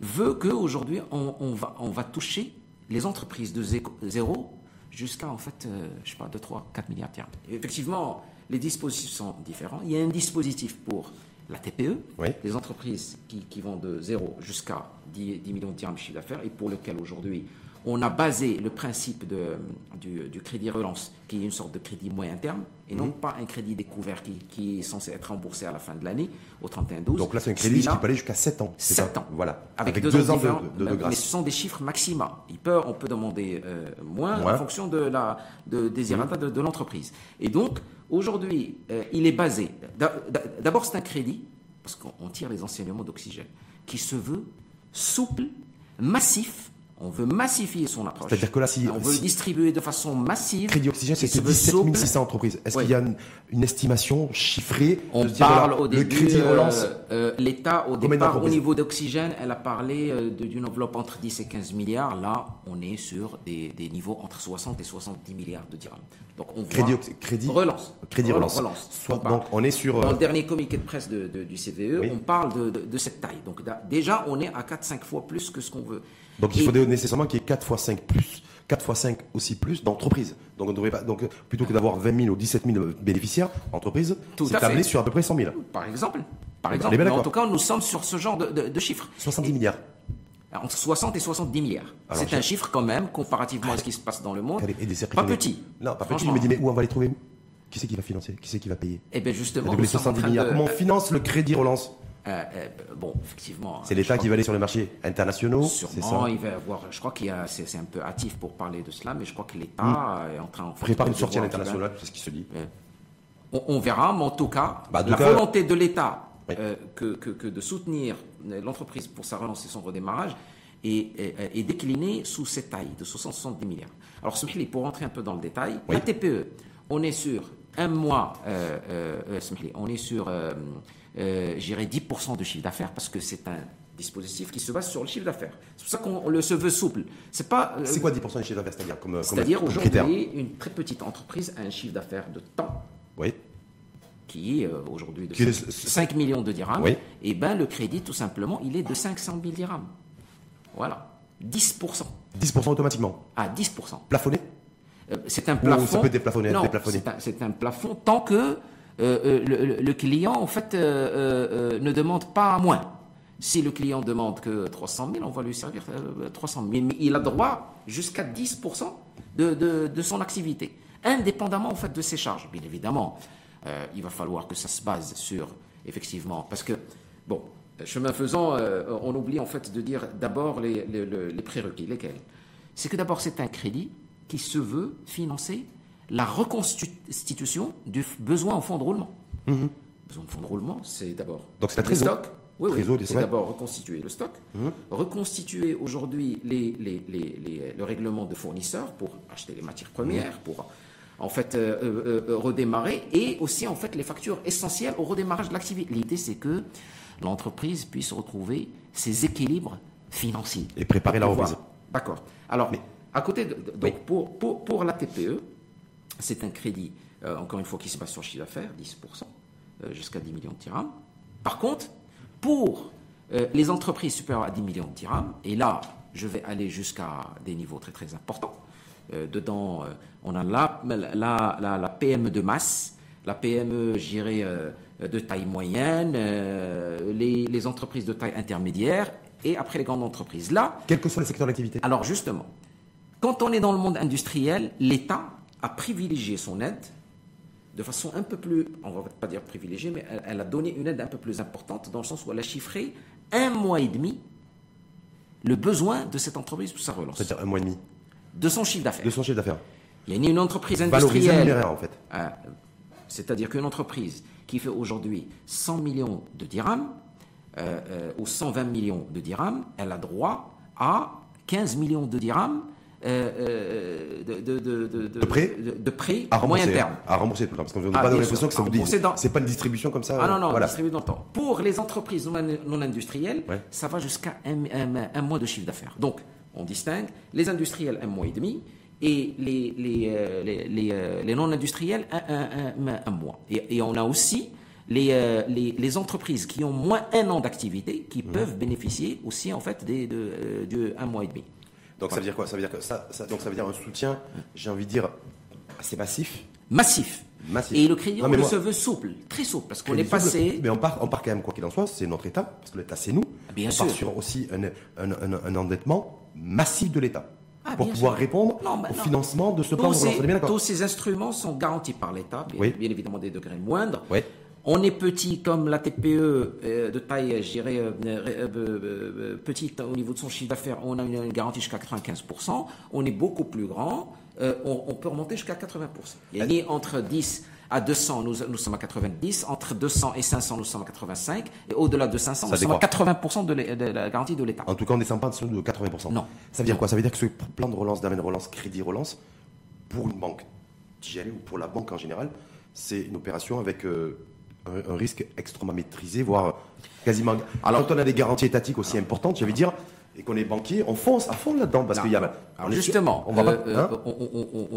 veut qu'aujourd'hui, on, on va, on va toucher les entreprises de zé- zéro jusqu'à, en fait, euh, je sais pas, 2, 3, 4 milliards de. Et effectivement, les dispositifs sont différents. Il y a un dispositif pour la TPE, Oui. les entreprises qui, qui vont de 0 jusqu'à 10, 10 millions de dirhams de chiffre d'affaires et pour lequel aujourd'hui on a basé le principe de, du, du crédit relance, qui est une sorte de crédit moyen terme, et non pas un crédit découvert qui, qui est censé être remboursé à la fin de l'année, au 31-12. Donc là, c'est un crédit qui peut aller jusqu'à 7 ans. c'est 7 ça ans. Voilà. Avec, deux, deux, ans de, de, de mais- Mais grâce. ce sont des chiffres maxima. Il peut, on peut demander euh, moins, en fonction de la de, désirata de, de l'entreprise. Et donc, aujourd'hui, euh, il est basé. d'a- d'a- D'abord, c'est un crédit, parce qu'on on tire les enseignements d'Oxygène, qui se veut souple, massif. On veut massifier son approche. C'est-à-dire que là, si- on veut si- le distribuer de façon massive. Crédit Oxygène, c'était se veut 17 souple. 600 entreprises. Est-ce Oui. qu'il y a une, une estimation chiffrée On parle voilà, au le début, crédit euh, relance euh, l'État au départ au niveau d'oxygène, elle a parlé euh, d'une enveloppe entre 10 et 15 milliards. Là, on est sur des, des niveaux entre 60 et 70 milliards de dirhams. Donc on voit Crédit relance, Crédit relance. Soit- parle. donc on est sur. Dans le dernier communiqué de presse de- de- du CVE, Oui. on parle de, de- cette taille. Donc déjà, on est à 4-5 fois plus que ce qu'on veut. Donc il Et- faudrait nécessairement qu'il y ait 4 fois 5 plus. 4 fois 5 aussi plus d'entreprises. Donc, on devrait pas, donc, plutôt que d'avoir 20 000 ou 17 000 bénéficiaires, entreprises, c'est tablé sur à peu près 100 000. Par exemple, par exemple. Mais en tout cas, nous sommes sur ce genre de, de- de chiffres. 70 milliards. Entre 60 et 70 milliards. C'est un chiffre quand même, comparativement à ce qui se passe dans le monde. Et des Pas petit. Non, pas petit. Me dis, mais où on va les trouver Qui c'est qui va financer? Qui c'est qui va payer? Eh bien justement, Donc les sommes en 70 train milliards. de- Comment on finance le crédit relance? Euh, euh, bon, effectivement. C'est euh, l'État qui va aller sur les marchés internationaux Sûrement, il va avoir. Je crois qu'il. C'est un peu hâtif pour parler de cela, mais je crois que l'État est en train. en fait, Prépare une sortie à l'international, c'est ce qui se dit. On, on verra, mais en tout cas, Bah, la cas- volonté de l'État Oui. euh, que, que- que de soutenir l'entreprise pour sa relance et son redémarrage est, déclinée sous cette taille de 60-70 milliards. Alors, pour rentrer un peu dans le détail, Oui. la TPE, on est sur un mois, euh, euh, euh, on est sur, euh, euh, j'irais, 10% de chiffre d'affaires parce que c'est un dispositif qui se base sur le chiffre d'affaires. C'est pour ça qu'on le se veut souple. C'est pas. euh, C'est quoi 10% du chiffre d'affaires C'est-à-dire comme, C'est-à-dire critère aujourd'hui, une très petite entreprise a un chiffre d'affaires de temps Oui. qui est euh, aujourd'hui de Qui est 5, de- 5 millions de dirhams, Oui. et ben le crédit, tout simplement, il est de 500 000 dirhams. Voilà. 10%. 10% automatiquement. À 10%. Plafonné? Euh, c'est un Ou plafond. ça peut déplafonner, Non, déplafonner. c'est un, c'est un plafond tant que euh, euh, le, client, en fait, euh, ne demande pas moins. Si le client demande que 300 000, on va lui servir euh, 300 000. Mais il a droit jusqu'à 10% de, de, son activité, indépendamment en fait de ses charges. Bien évidemment, il va falloir que ça se base sur, effectivement, parce que, bon, chemin faisant, on oublie en fait de dire d'abord les, les- les prérequis. Lesquels? C'est que d'abord, c'est un crédit qui se veut financer la reconstitution du besoin en fonds de roulement. Besoin de fonds de roulement, c'est d'abord Donc c'est la le trésor. stock. Oui, oui, c'est d'abord reconstituer le stock, reconstituer aujourd'hui les, les- les- les- le règlement de fournisseurs pour acheter les matières premières, pour en fait euh, redémarrer et aussi en fait les factures essentielles au redémarrage de l'activité. L'idée c'est que l'entreprise puisse retrouver ses équilibres financiers. Et préparer la reprise. D'accord. Alors, Mais, à côté de, donc pour, pour, pour, la TPE, c'est un crédit, encore une fois, qui se base sur chiffre d'affaires, 10%, jusqu'à 10 millions de dirhams. Par contre, pour les entreprises supérieures à 10 millions de dirhams, et là, je vais aller jusqu'à des niveaux très très importants. Euh, dedans, euh, on a la, la, la, PME de masse, la PME, euh, de taille moyenne, les, les, entreprises de taille intermédiaire et après les grandes entreprises. Là, quels que soient les secteurs d'activité. Alors justement, quand on est dans le monde industriel, l'État a privilégié son aide de façon un peu plus, on va pas dire privilégiée, mais elle, elle, a donné une aide un peu plus importante dans le sens où elle a chiffré un mois et demi le besoin de cette entreprise pour sa relance. C'est-à-dire un mois et demi De son chiffre d'affaires. De son chiffre d'affaires. Il y a une entreprise industrielle. en fait. Euh, c'est-à-dire qu'une entreprise qui fait aujourd'hui 100 millions de dirhams euh, euh, ou 120 millions de dirhams, elle a droit à 15 millions de dirhams euh, euh, de, de, de, de, prêt, de, prêt à moyen terme. À rembourser tout le temps. Parce qu'on n'a ah, pas l'impression que ça vous dit. C'est pas une distribution comme ça. Ah non, non, voilà. distribué dans le temps. Pour les entreprises non, industrielles, ça va jusqu'à un, mois de chiffre d'affaires. Donc, on distingue les industriels un mois et demi et les, les, euh, les, les, non industriels un, mois. Et, on a aussi les, les, les, entreprises qui ont moins un an d'activité qui mmh. peuvent bénéficier aussi en fait des, de, de, un mois et demi. Donc ça veut dire quoi? Ça veut dire que ça, donc ça veut dire un soutien, j'ai envie de dire, assez massif. Massif. Massif. Et le crédit, on se veut souple, très souple, parce qu'on est passé. Mais on part, on part quand même, quoi qu'il en soit, c'est notre État, parce que l'État c'est nous. Ah, bien on sûr. part sur aussi un, un, un, endettement massif de l'État. Ah, pour pouvoir répondre au financement de ce plan de relance. Tous ces instruments sont garantis par l'État, bien, bien, évidemment des degrés moindres. Oui. On est petit comme la TPE euh, de taille, je dirais, euh, euh, petite au niveau de son chiffre d'affaires, on a une, garantie jusqu'à 95%. On est beaucoup plus grand, on, peut remonter jusqu'à 80%. Et entre 10 à 200, nous, nous, sommes à 90. Entre 200 et 500, nous sommes à 85. Et au-delà de 500, nous sommes à 80% de, la garantie de l'État. En tout cas, on ne descend pas en dessous de 80%. Non. Ça veut dire quoi? Ça veut dire que ce plan de relance, d'amène relance, crédit relance, pour une banque ou pour la banque en général, c'est une opération avec un, risque extrêmement maîtrisé, voire quasiment. Alors, quand on a des garanties étatiques aussi importantes, j'allais dire, et qu'on est banquier, on fonce à fond là-dedans parce qu'il y a. justement, on n'est euh,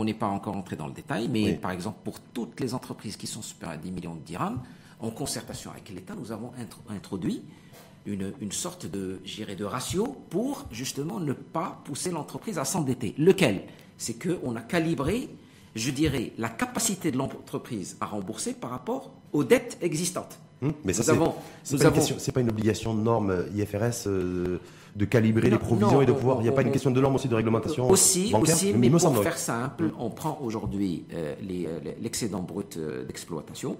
hein pas encore entré dans le détail, mais par exemple pour toutes les entreprises qui sont supérieures à 10 millions de dirhams, en concertation avec l'État, nous avons introduit une, une, sorte de, de ratio pour justement ne pas pousser l'entreprise à s'endetter. Lequel? C'est qu'on a calibré je dirais, la capacité de l'entreprise à rembourser par rapport aux dettes existantes. Hum, mais ça, c'est pas, une obligation de norme euh, IFRS euh, de calibrer les provisions et de pouvoir. Il n'y a pas une question de norme aussi de réglementation Aussi, bancaire, aussi mais, pour faire simple, hum. on prend aujourd'hui euh, l'excédent brut d'exploitation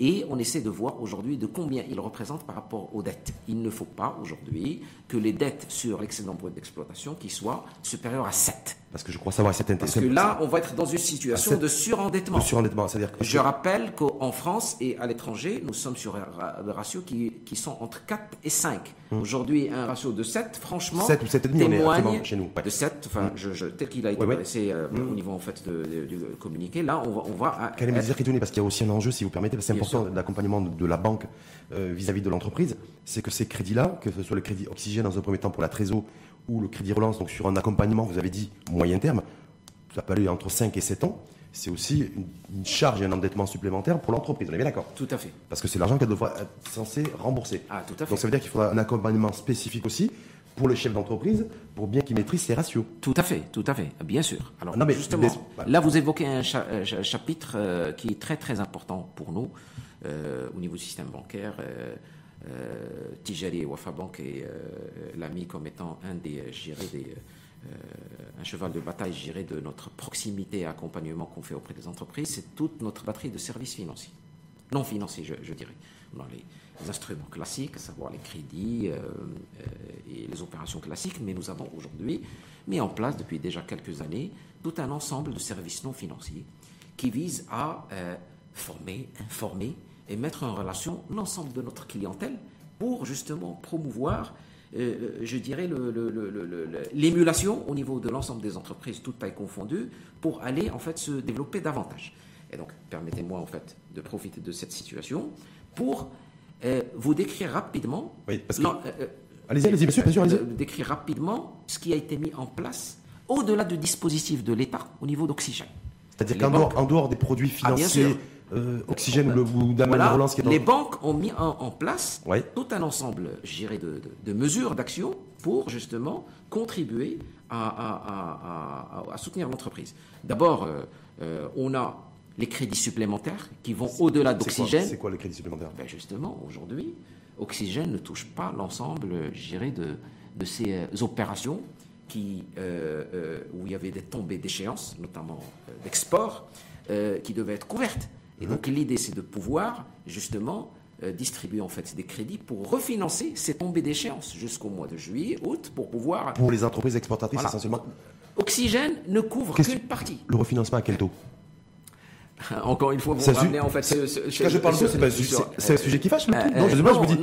et on essaie de voir aujourd'hui de combien il représente par rapport aux dettes. Il ne faut pas aujourd'hui que les dettes sur l'excédent brut d'exploitation qui soient supérieures à 7. Parce que je crois savoir cette Parce que là, on va être dans une situation de surendettement. De surendettement, c'est-à-dire Je rappelle qu'en France et à l'étranger, nous sommes sur des ratios qui, qui sont entre 4 et 5. Hum. Aujourd'hui, un ratio de 7, franchement, 7 ou 7,5 témoigne chez nous. De 7, enfin, hum. je, tel qu'il a été ouais, euh, hum. au niveau en fait de, communiqué, là, on va, on va Quel est parce qu'il y a aussi un enjeu, si vous permettez, c'est important d'accompagnement de, la banque euh, vis-à-vis -vis de l'entreprise, c'est que ces crédits-là, que ce soit le crédit oxygène dans un premier temps pour la trésor ou le crédit relance, donc sur un accompagnement, vous avez dit moyen terme, ça peut aller entre 5 et 7 ans, c'est aussi une, charge et un endettement supplémentaire pour l'entreprise. On est bien d'accord? Tout à fait. Parce que c'est l'argent qu'elle devra être censée rembourser. Ah, tout à fait. Donc ça veut dire qu'il faudra un accompagnement spécifique aussi pour le chef d'entreprise pour bien qu'il maîtrise ses ratios. Tout à fait, tout à fait, bien sûr. Alors non, mais justement, là vous évoquez un euh, chapitre euh, qui est très très important pour nous au niveau du système bancaire. Euh, Tijari Wafa Bank est l'a mis comme étant un des, des un cheval de bataille, je de notre proximité et accompagnement qu'on fait auprès des entreprises, c'est toute notre batterie de services financiers. Non financiers, je, dirais. Dans les, instruments classiques, à savoir les crédits et les opérations classiques, mais nous avons aujourd'hui mis en place depuis déjà quelques années tout un ensemble de services non financiers qui visent à former, informer et mettre en relation l'ensemble de notre clientèle pour justement promouvoir, je dirais, l'émulation au niveau de l'ensemble des entreprises, toutes tailles confondues, pour aller en fait se développer davantage. Et donc, permettez-moi en fait de profiter de cette situation pour vous décrire rapidement. Oui, parce que... allez-y, allez-y, monsieur, bien sûr, allez-y. Décrire rapidement ce qui a été mis en place au-delà du dispositif de l'État au niveau d'oxygène. C'est-à-dire qu'en dehors, dehors, des produits ah, financiers, euh, oxygène ou voilà, relance qui est dans... Les banques ont mis en, place tout un ensemble, je de, de, mesures, d'actions pour justement contribuer à, soutenir l'entreprise. D'abord, euh, euh, on a les crédits supplémentaires qui vont au-delà d'Oxygène. C'est quoi, les crédits supplémentaires? Ben Justement, aujourd'hui, Oxygène ne touche pas l'ensemble, je de, de ces opérations qui, où il y avait des tombées d'échéance, notamment d'export, qui devaient être couvertes. Et donc l'idée, c'est de pouvoir justement distribuer en fait des crédits pour refinancer ces tombées d'échéance jusqu'au mois de juillet, août, pour pouvoir... Pour les entreprises exportatrices essentiellement Oxygène ne couvre qu'une partie. Le refinancement à quel taux? Encore une fois, vous ramenez en fait. je parle c'est un sujet qui fâche. Euh, non, je, je me dis,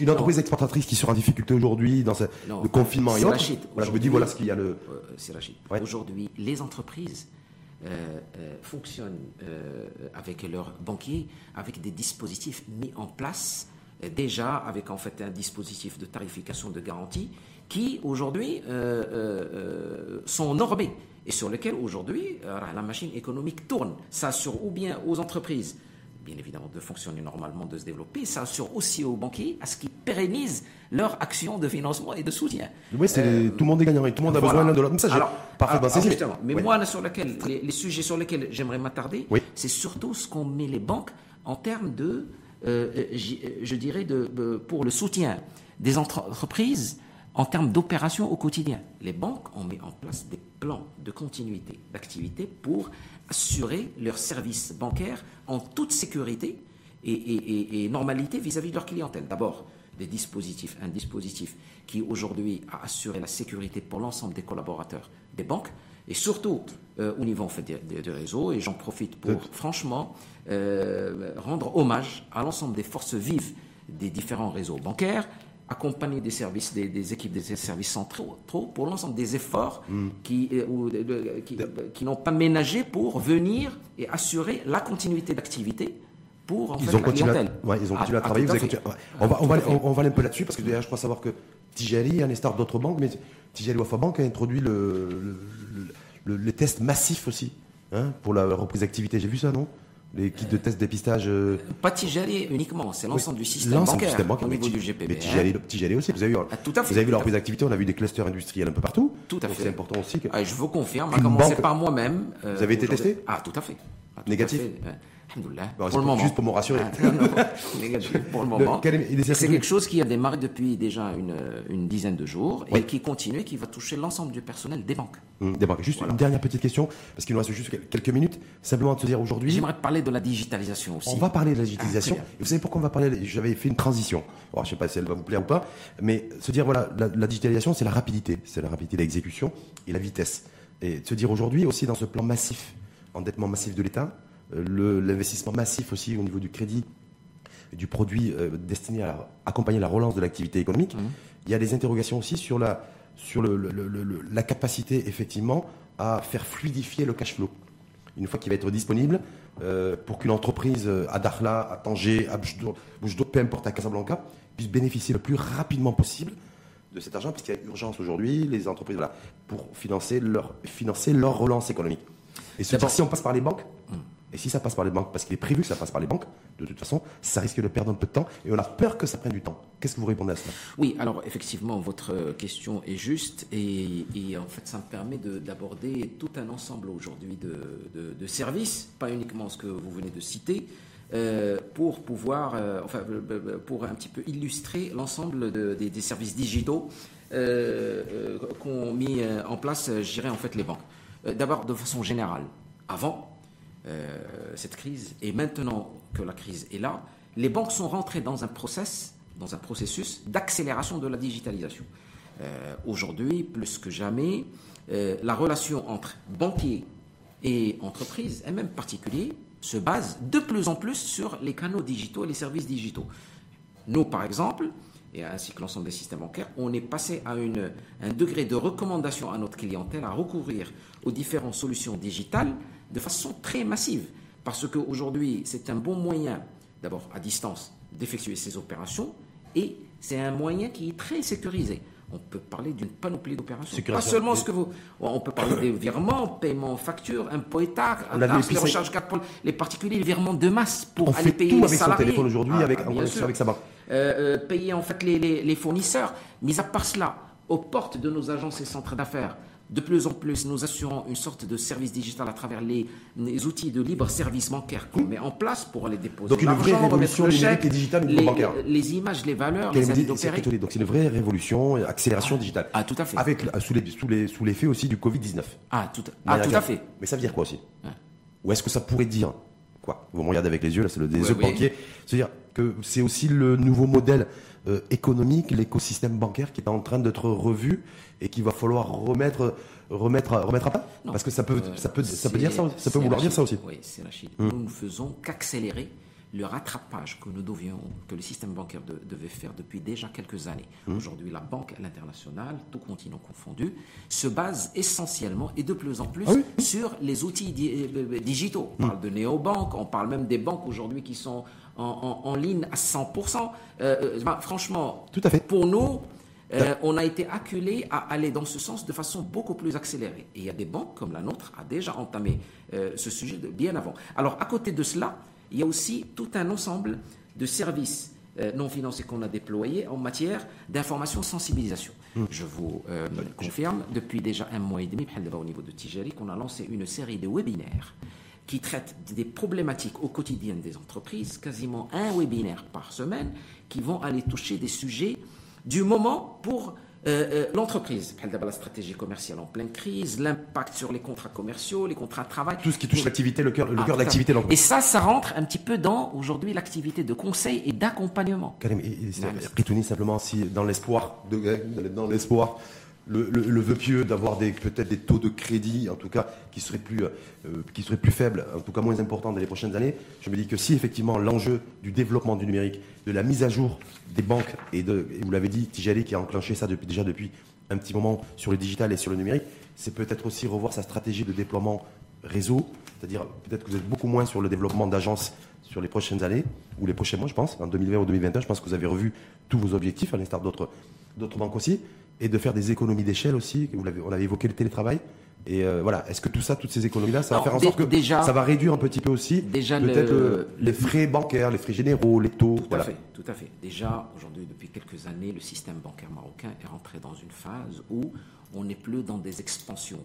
une entreprise exportatrice qui sera en difficulté aujourd'hui dans le confinement et autres. je me dis voilà ce qu'il y a le. Euh, c'est Rachid. Aujourd'hui, les entreprises euh, fonctionnent avec leurs banquiers avec des dispositifs mis en place déjà avec en fait un dispositif de tarification de garantie qui aujourd'hui sont normés et sur lequel aujourd'hui euh, la machine économique tourne. Ça assure ou bien aux entreprises, bien évidemment, de fonctionner normalement, de se développer, ça assure aussi aux banquiers à ce qu'ils pérennisent leur action de financement et de soutien. Oui, c'est euh, tout le monde est gagnant et tout le monde a besoin l'un de l'autre. Ça, alors, parfaitement Mais moi, sur lequel, les, sujets sur lesquels j'aimerais m'attarder, c'est surtout ce qu'on met les banques en termes de, euh, je dirais, de, pour le soutien des entreprises en termes d'opérations au quotidien. Les banques ont mis en place des plans de continuité d'activité pour assurer leurs services bancaires en toute sécurité et, normalité vis-à-vis de leur clientèle. D'abord, des dispositifs, un dispositif qui aujourd'hui a assuré la sécurité pour l'ensemble des collaborateurs des banques et surtout euh, au niveau en fait, des, réseaux. Et j'en profite pour franchement euh, rendre hommage à l'ensemble des forces vives des différents réseaux bancaires, accompagner des services, des, équipes des services centraux pour l'ensemble des efforts hmm. qui, euh, qui, n'ont pas ménagé pour venir et assurer la continuité d'activité pour en ils, fait, ont continué à, ils ont continué à, travailler. on, va, on, va, on, va aller un peu là-dessus parce que d'ailleurs je crois savoir que Tijali, un estar d'autres banques, mais Tijali Wafa Bank a introduit le, le, le, test massif aussi hein, pour la reprise d'activité. J'ai vu ça, non? Les kits de test dépistage euh, Pas Tijali uniquement, c'est l'ensemble du système bancaire, système bancaire au niveau du GPB. Mais Tijali, aussi, vous avez vu, ah, tout à fait, vous avez vu leur d'activité, on a vu des clusters industriels un peu partout. Tout à fait. C'est important aussi que... Ah, je vous confirme, à commencer par moi-même. Euh, vous avez été testé Ah, tout à fait. Négatif pour le moment. Juste pour me rassurer. Ah, pour le moment. C'est quelque chose qui a démarré depuis déjà une, une dizaine de jours et qui continue et qui va toucher l'ensemble du personnel des banques. Hum, des banques. Juste une dernière petite question, parce qu'il nous reste juste quelques minutes. Simplement de se dire aujourd'hui. J'aimerais parler de la digitalisation aussi. On va parler de la digitalisation. Ah, et vous savez pourquoi on va parler J'avais fait une transition. je ne sais pas si elle va vous plaire ou pas, mais se dire voilà, la, la digitalisation, c'est la rapidité. C'est la rapidité d'exécution et la vitesse. Et se dire aujourd'hui aussi dans ce plan massif, endettement massif de l'État, l'investissement massif aussi au niveau du crédit du produit euh, destiné à accompagner la relance de l'activité économique. Mmh. Il y a des interrogations aussi sur la, sur le, la capacité effectivement à faire fluidifier le cash flow. Une fois qu'il va être disponible, euh, pour qu'une entreprise à Dakhla, à Tanger, à Boujdo, peu importe, à Casablanca, puisse bénéficier le plus rapidement possible de cet argent, puisqu'il y a urgence aujourd'hui, les entreprises, voilà, pour financer leur, financer leur relance économique. Et ce si on passe par les banques, mmh. Et si ça passe par les banques, parce qu'il est prévu que ça passe par les banques, de toute façon, ça risque de perdre un peu de temps et on a peur que ça prenne du temps. Qu'est-ce que vous répondez à cela? Oui, alors effectivement, votre question est juste et, en fait, ça me permet d'aborder tout un ensemble aujourd'hui de, services, pas uniquement ce que vous venez de citer, euh, pour pouvoir, euh, enfin, euh, pour un petit peu illustrer l'ensemble des, services digitaux qu'ont mis en place, je dirais, en fait, les banques. D'abord, de façon générale, avant, euh, cette crise, et maintenant que la crise est là, les banques sont rentrées dans un process, dans un processus d'accélération de la digitalisation. Euh, aujourd'hui, plus que jamais, euh, la relation entre banquiers et entreprises, et même particuliers, se base de plus en plus sur les canaux digitaux et les services digitaux. Nous, par exemple, et ainsi que l'ensemble des systèmes bancaires, on est passé à un degré de recommandation à notre clientèle à recourir aux différentes solutions digitales de façon très massive. Parce qu'aujourd'hui, c'est un bon moyen, d'abord à distance, d'effectuer ces opérations et c'est un moyen qui est très sécurisé on peut parler d'une panoplie d'opérations. Pas seulement ce que vous. On peut parler des virements, paiements, factures, impôts et taxes, les recharges pour les particuliers, les virements de masse pour aller payer les avec salariés. Son téléphone aujourd'hui, avec, ah, avec sa banque. Euh, euh, payer en fait les, les, fournisseurs. Mis à part cela, aux portes de nos agences et centres d'affaires, de plus en plus, nous assurons une sorte de service digital à travers les, outils de libre service bancaire qu'on met en place pour les déposer. Donc une vraie révolution numérique et digitale les, bancaire. Les images, les valeurs, les Donc c'est une vraie révolution, accélération digitale. Ah, tout à fait. Avec, sous, les, sous, les, sous l'effet aussi du Covid-19. Ah, tout, ah, tout à fait. Mais ça veut dire quoi aussi? Ou est-ce que ça pourrait dire quoi? Vous me regardez avec les yeux, là c'est le des yeux. C'est-à-dire que c'est aussi le nouveau modèle euh, économique, l'écosystème bancaire qui est en train d'être revu et qu'il va falloir remettre, remettre, remettre à pas Parce que ça peut, euh, ça peut, ça peut dire ça, ça peut vouloir dire ça aussi. Oui, c'est Rachid. Hum. Nous ne faisons qu'accélérer le rattrapage que nous devions, que le système bancaire devait faire depuis déjà quelques années. Hum. Aujourd'hui, la banque à l'international, tout continent confondu, se base essentiellement et de plus en plus ah sur les outils euh, digitaux. On hum. parle de néobanques, on parle même des banques aujourd'hui qui sont en, ligne à 100%. Euh, euh, ben, franchement, Tout à fait. pour nous, euh, on a été acculé à aller dans ce sens de façon beaucoup plus accélérée. Et il y a des banques comme la nôtre a déjà entamé ce sujet bien avant. Alors, à côté de cela, il y a aussi tout un ensemble de services non financiers qu'on a déployés en matière d'information sensibilisation. Hmm. Je vous confirme, depuis déjà un mois et demi, au niveau de Tijeri, qu'on a lancé une série de webinaires qui traite des problématiques au quotidien des entreprises, quasiment un webinaire par semaine, qui vont aller toucher des sujets du moment pour euh, euh, l'entreprise. La stratégie commerciale en pleine crise, l'impact sur les contrats commerciaux, les contrats de travail. Tout ce qui touche l'activité, le cœur, le cœur de l'activité de Et ça, ça rentre un petit peu dans aujourd'hui l'activité de conseil et d'accompagnement. Karim, et, simplement si dans l'espoir, dans l'espoir le, vœu pieux d'avoir peut-être des taux de crédit, en tout cas, qui seraient, plus, euh, qui plus faibles, en tout cas moins importants dans les prochaines années, je me dis que si effectivement l'enjeu du développement du numérique, de la mise à jour des banques, et, vous l'avez dit, Tijali qui a enclenché ça depuis, déjà depuis un petit moment sur le digital et sur le numérique, c'est peut-être aussi revoir sa stratégie de déploiement réseau, c'est-à-dire peut-être que vous êtes beaucoup moins sur le développement d'agences sur les prochaines années, ou les prochains mois, je pense, en 2020 ou 2021, je pense que vous avez revu tous vos objectifs, à l'instar d'autres banques aussi et de faire des économies d'échelle aussi. on avait évoqué le télétravail. Et euh, voilà, est-ce que tout ça, toutes ces économies-là, ça va faire en sorte que déjà, ça va réduire un petit peu aussi déjà peut-être les frais bancaires, les frais généraux, les taux. Tout à fait, tout à fait. Déjà, aujourd'hui, depuis quelques années, le système bancaire marocain est rentré dans une phase où on n'est plus dans des expansions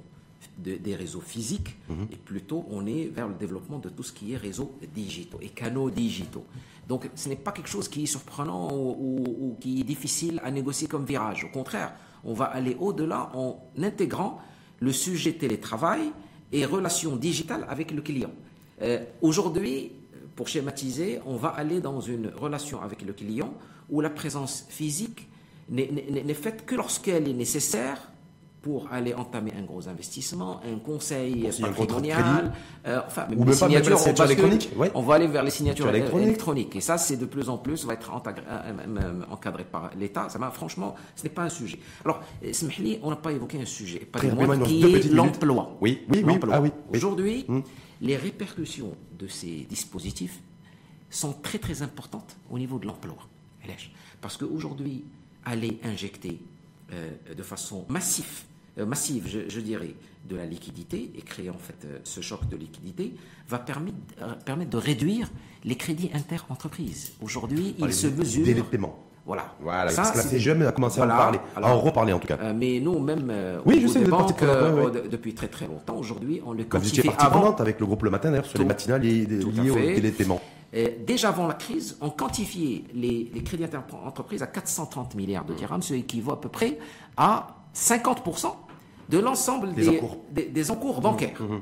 des réseaux physiques mhm. et plutôt on est vers le développement de tout ce qui est réseaux digitaux et canaux digitaux. Donc ce n'est pas quelque chose qui est surprenant ou, qui est difficile à négocier comme virage. Au contraire, on va aller au-delà en intégrant le sujet télétravail et relations digitales avec le client. Euh, aujourd'hui, pour schématiser, on va aller dans une relation avec le client où la présence physique n'est faite que lorsqu'elle est nécessaire pour aller entamer un gros investissement, un conseil patrimonial, euh, enfin, même Ou les signatures, on, on va aller vers les signatures électroniques. Et ça, c'est de plus en plus, va être euh, encadré par l'État. Ça franchement, ce n'est pas un sujet. Alors, Smihli, on n'a pas évoqué un sujet, pas qui est l'emploi. Oui, oui, oui. Ah, oui, Aujourd'hui, hum. les répercussions de ces dispositifs sont très très importantes au niveau de l'emploi. Parce qu'aujourd'hui, aller injecter euh, de façon massive euh, massive, je, dirais, de la liquidité et créer en fait euh, ce choc de liquidité va permettre, euh, permettre de réduire les crédits inter-entreprises. Aujourd'hui, il se mesure. Délai de paiement. Voilà. voilà ça, parce que la a commencé à en parler, à en reparler en tout cas. mais nous, même oui, je sais, banques, depuis très très longtemps, aujourd'hui, on le quantifie Vous avant. avec le groupe Le Matin, d'ailleurs, sur les matinales liées, au délai de paiement. déjà avant la crise, on quantifiait les, les crédits inter-entreprises à 430 milliards de dirhams, ce qui équivaut à peu près à 50% de l'ensemble des, des, encours. bancaires. Mmh, mmh.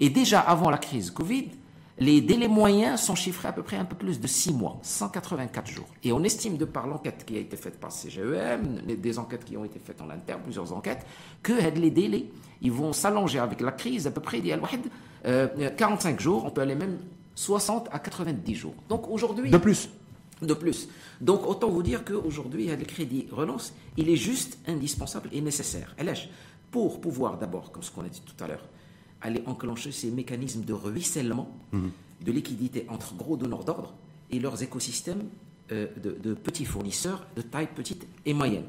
Et déjà avant la crise Covid, les délais moyens sont chiffrés à peu près un peu plus de 6 mois, 184 jours. Et on estime, de par l'enquête qui a été faite par CGEM, des enquêtes qui ont été faites en interne, plusieurs enquêtes, que les délais ils vont s'allonger avec la crise à peu près 45 jours, on peut aller même 60 à 90 jours. Donc aujourd'hui. De plus de plus. Donc autant vous dire qu'aujourd'hui, le crédit relance, il est juste indispensable et nécessaire. Pour pouvoir d'abord, comme ce qu'on a dit tout à l'heure, aller enclencher ces mécanismes de ruissellement mhm. de liquidité entre gros donneurs d'ordre et leurs écosystèmes euh, de, petits fournisseurs de taille petite et moyenne.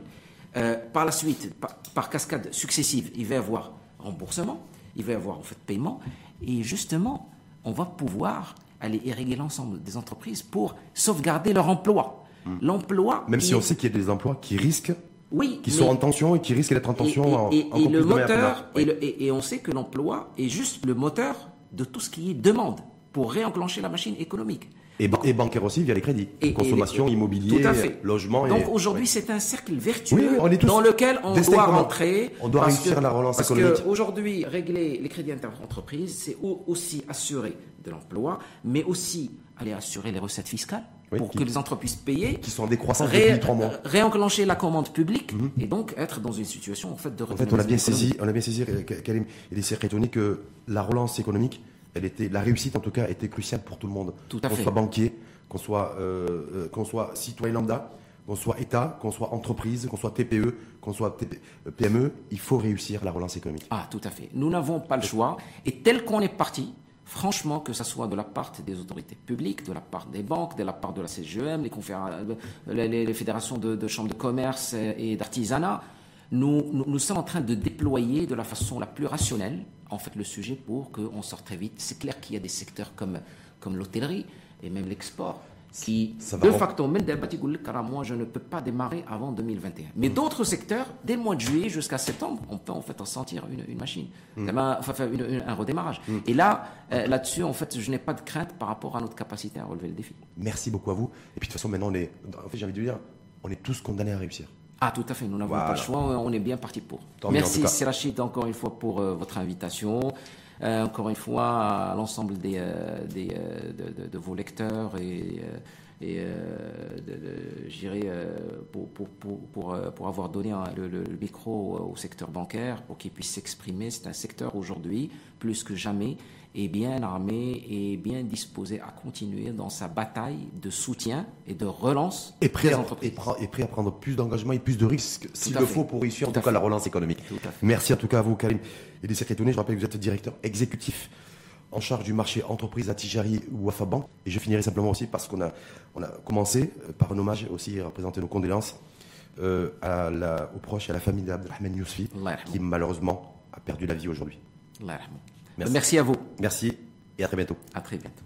Euh, par la suite, par, cascade successive, il va y avoir remboursement, il va y avoir en fait paiement, et justement, on va pouvoir aller irriguer l'ensemble des entreprises pour sauvegarder leur emploi. Hmm. L'emploi. Même si on sait qu'il y a des emplois qui risquent. Oui, qui sont en tension et qui risquent d'être en tension. Et, et, le moteur, et, on sait que l'emploi est juste le moteur de tout ce qui est demande pour réenclencher la machine économique. Et, bancaire aussi via les crédits. Consommation, immobilier, logement. Donc aujourd'hui, c'est un cercle vertueux dans lequel on doit rentrer. On doit réussir la relance économique. Parce qu'aujourd'hui, régler les crédits inter-entreprises, c'est aussi assurer de l'emploi, mais aussi aller assurer les recettes fiscales pour que les entreprises payées qui sont en décroissance depuis trois mois, réenclencher la commande publique mhm. et donc être dans une situation en fait de. En fait, on a bien saisi, on a bien saisi, Karim les étonnés que la relance économique, elle était, la réussite en tout cas était cruciale pour tout le monde. Qu'on soit banquier, qu'on soit, euh, euh, qu'on soit citoyen lambda, qu'on soit État, qu'on soit entreprise, qu'on soit TPE, qu'on soit PME, il faut réussir la relance économique. Ah, tout à fait. Nous n'avons pas le choix. Et tel qu'on est parti, franchement, que ce soit de la part des autorités publiques, de la part des banques, de la part de la CGM, euh, les, les, fédérations de, chambres de commerce et d'artisanat, nous, nous, sommes en train de déployer de la façon la plus rationnelle en fait le sujet pour qu'on sorte très vite. C'est clair qu'il y a des secteurs comme, comme l'hôtellerie et même l'export qui, de facto, même moi, je ne peux pas démarrer avant 2021. Mais mm. d'autres secteurs, dès le mois de juillet jusqu'à septembre, on peut en fait en sentir une, machine, mm. enfin, un redémarrage. Mm. Et là, euh, là-dessus, en fait, je n'ai pas de crainte par rapport à notre capacité à relever le défi. Merci beaucoup à vous. Et puis de toute façon, maintenant, on est, en fait, j'ai envie de dire, on est tous condamnés à réussir. Ah, tout à fait, nous n'avons pas le choix, on est bien parti pour. Merci, Sirachid, encore une fois pour euh, votre invitation. Euh, encore une fois, à l'ensemble des, euh, des de, vos lecteurs et, et j'irai pour, pour, pour, pour, avoir donné le, le, micro au secteur bancaire pour qu'il puisse s'exprimer. C'est un secteur aujourd'hui, plus que jamais, est bien armé et bien disposé à continuer dans sa bataille de soutien et de relance et prêt, à, et, prêt à prendre plus d'engagement et plus de risques s'il le faut pour réussir en tout, cas la relance économique. Merci en tout cas à vous Karim et les Je rappelle que vous êtes directeur exécutif en charge du marché entreprise à Tijari ou à Faban. Et je finirai simplement aussi parce qu'on a, on a commencé euh, par un hommage aussi à représenter nos condoléances euh, à la, aux proches et à la famille d'Abdelrahman Yousfi qui malheureusement a perdu la vie aujourd'hui. Merci. À vous. Merci et à très bientôt. À très bientôt.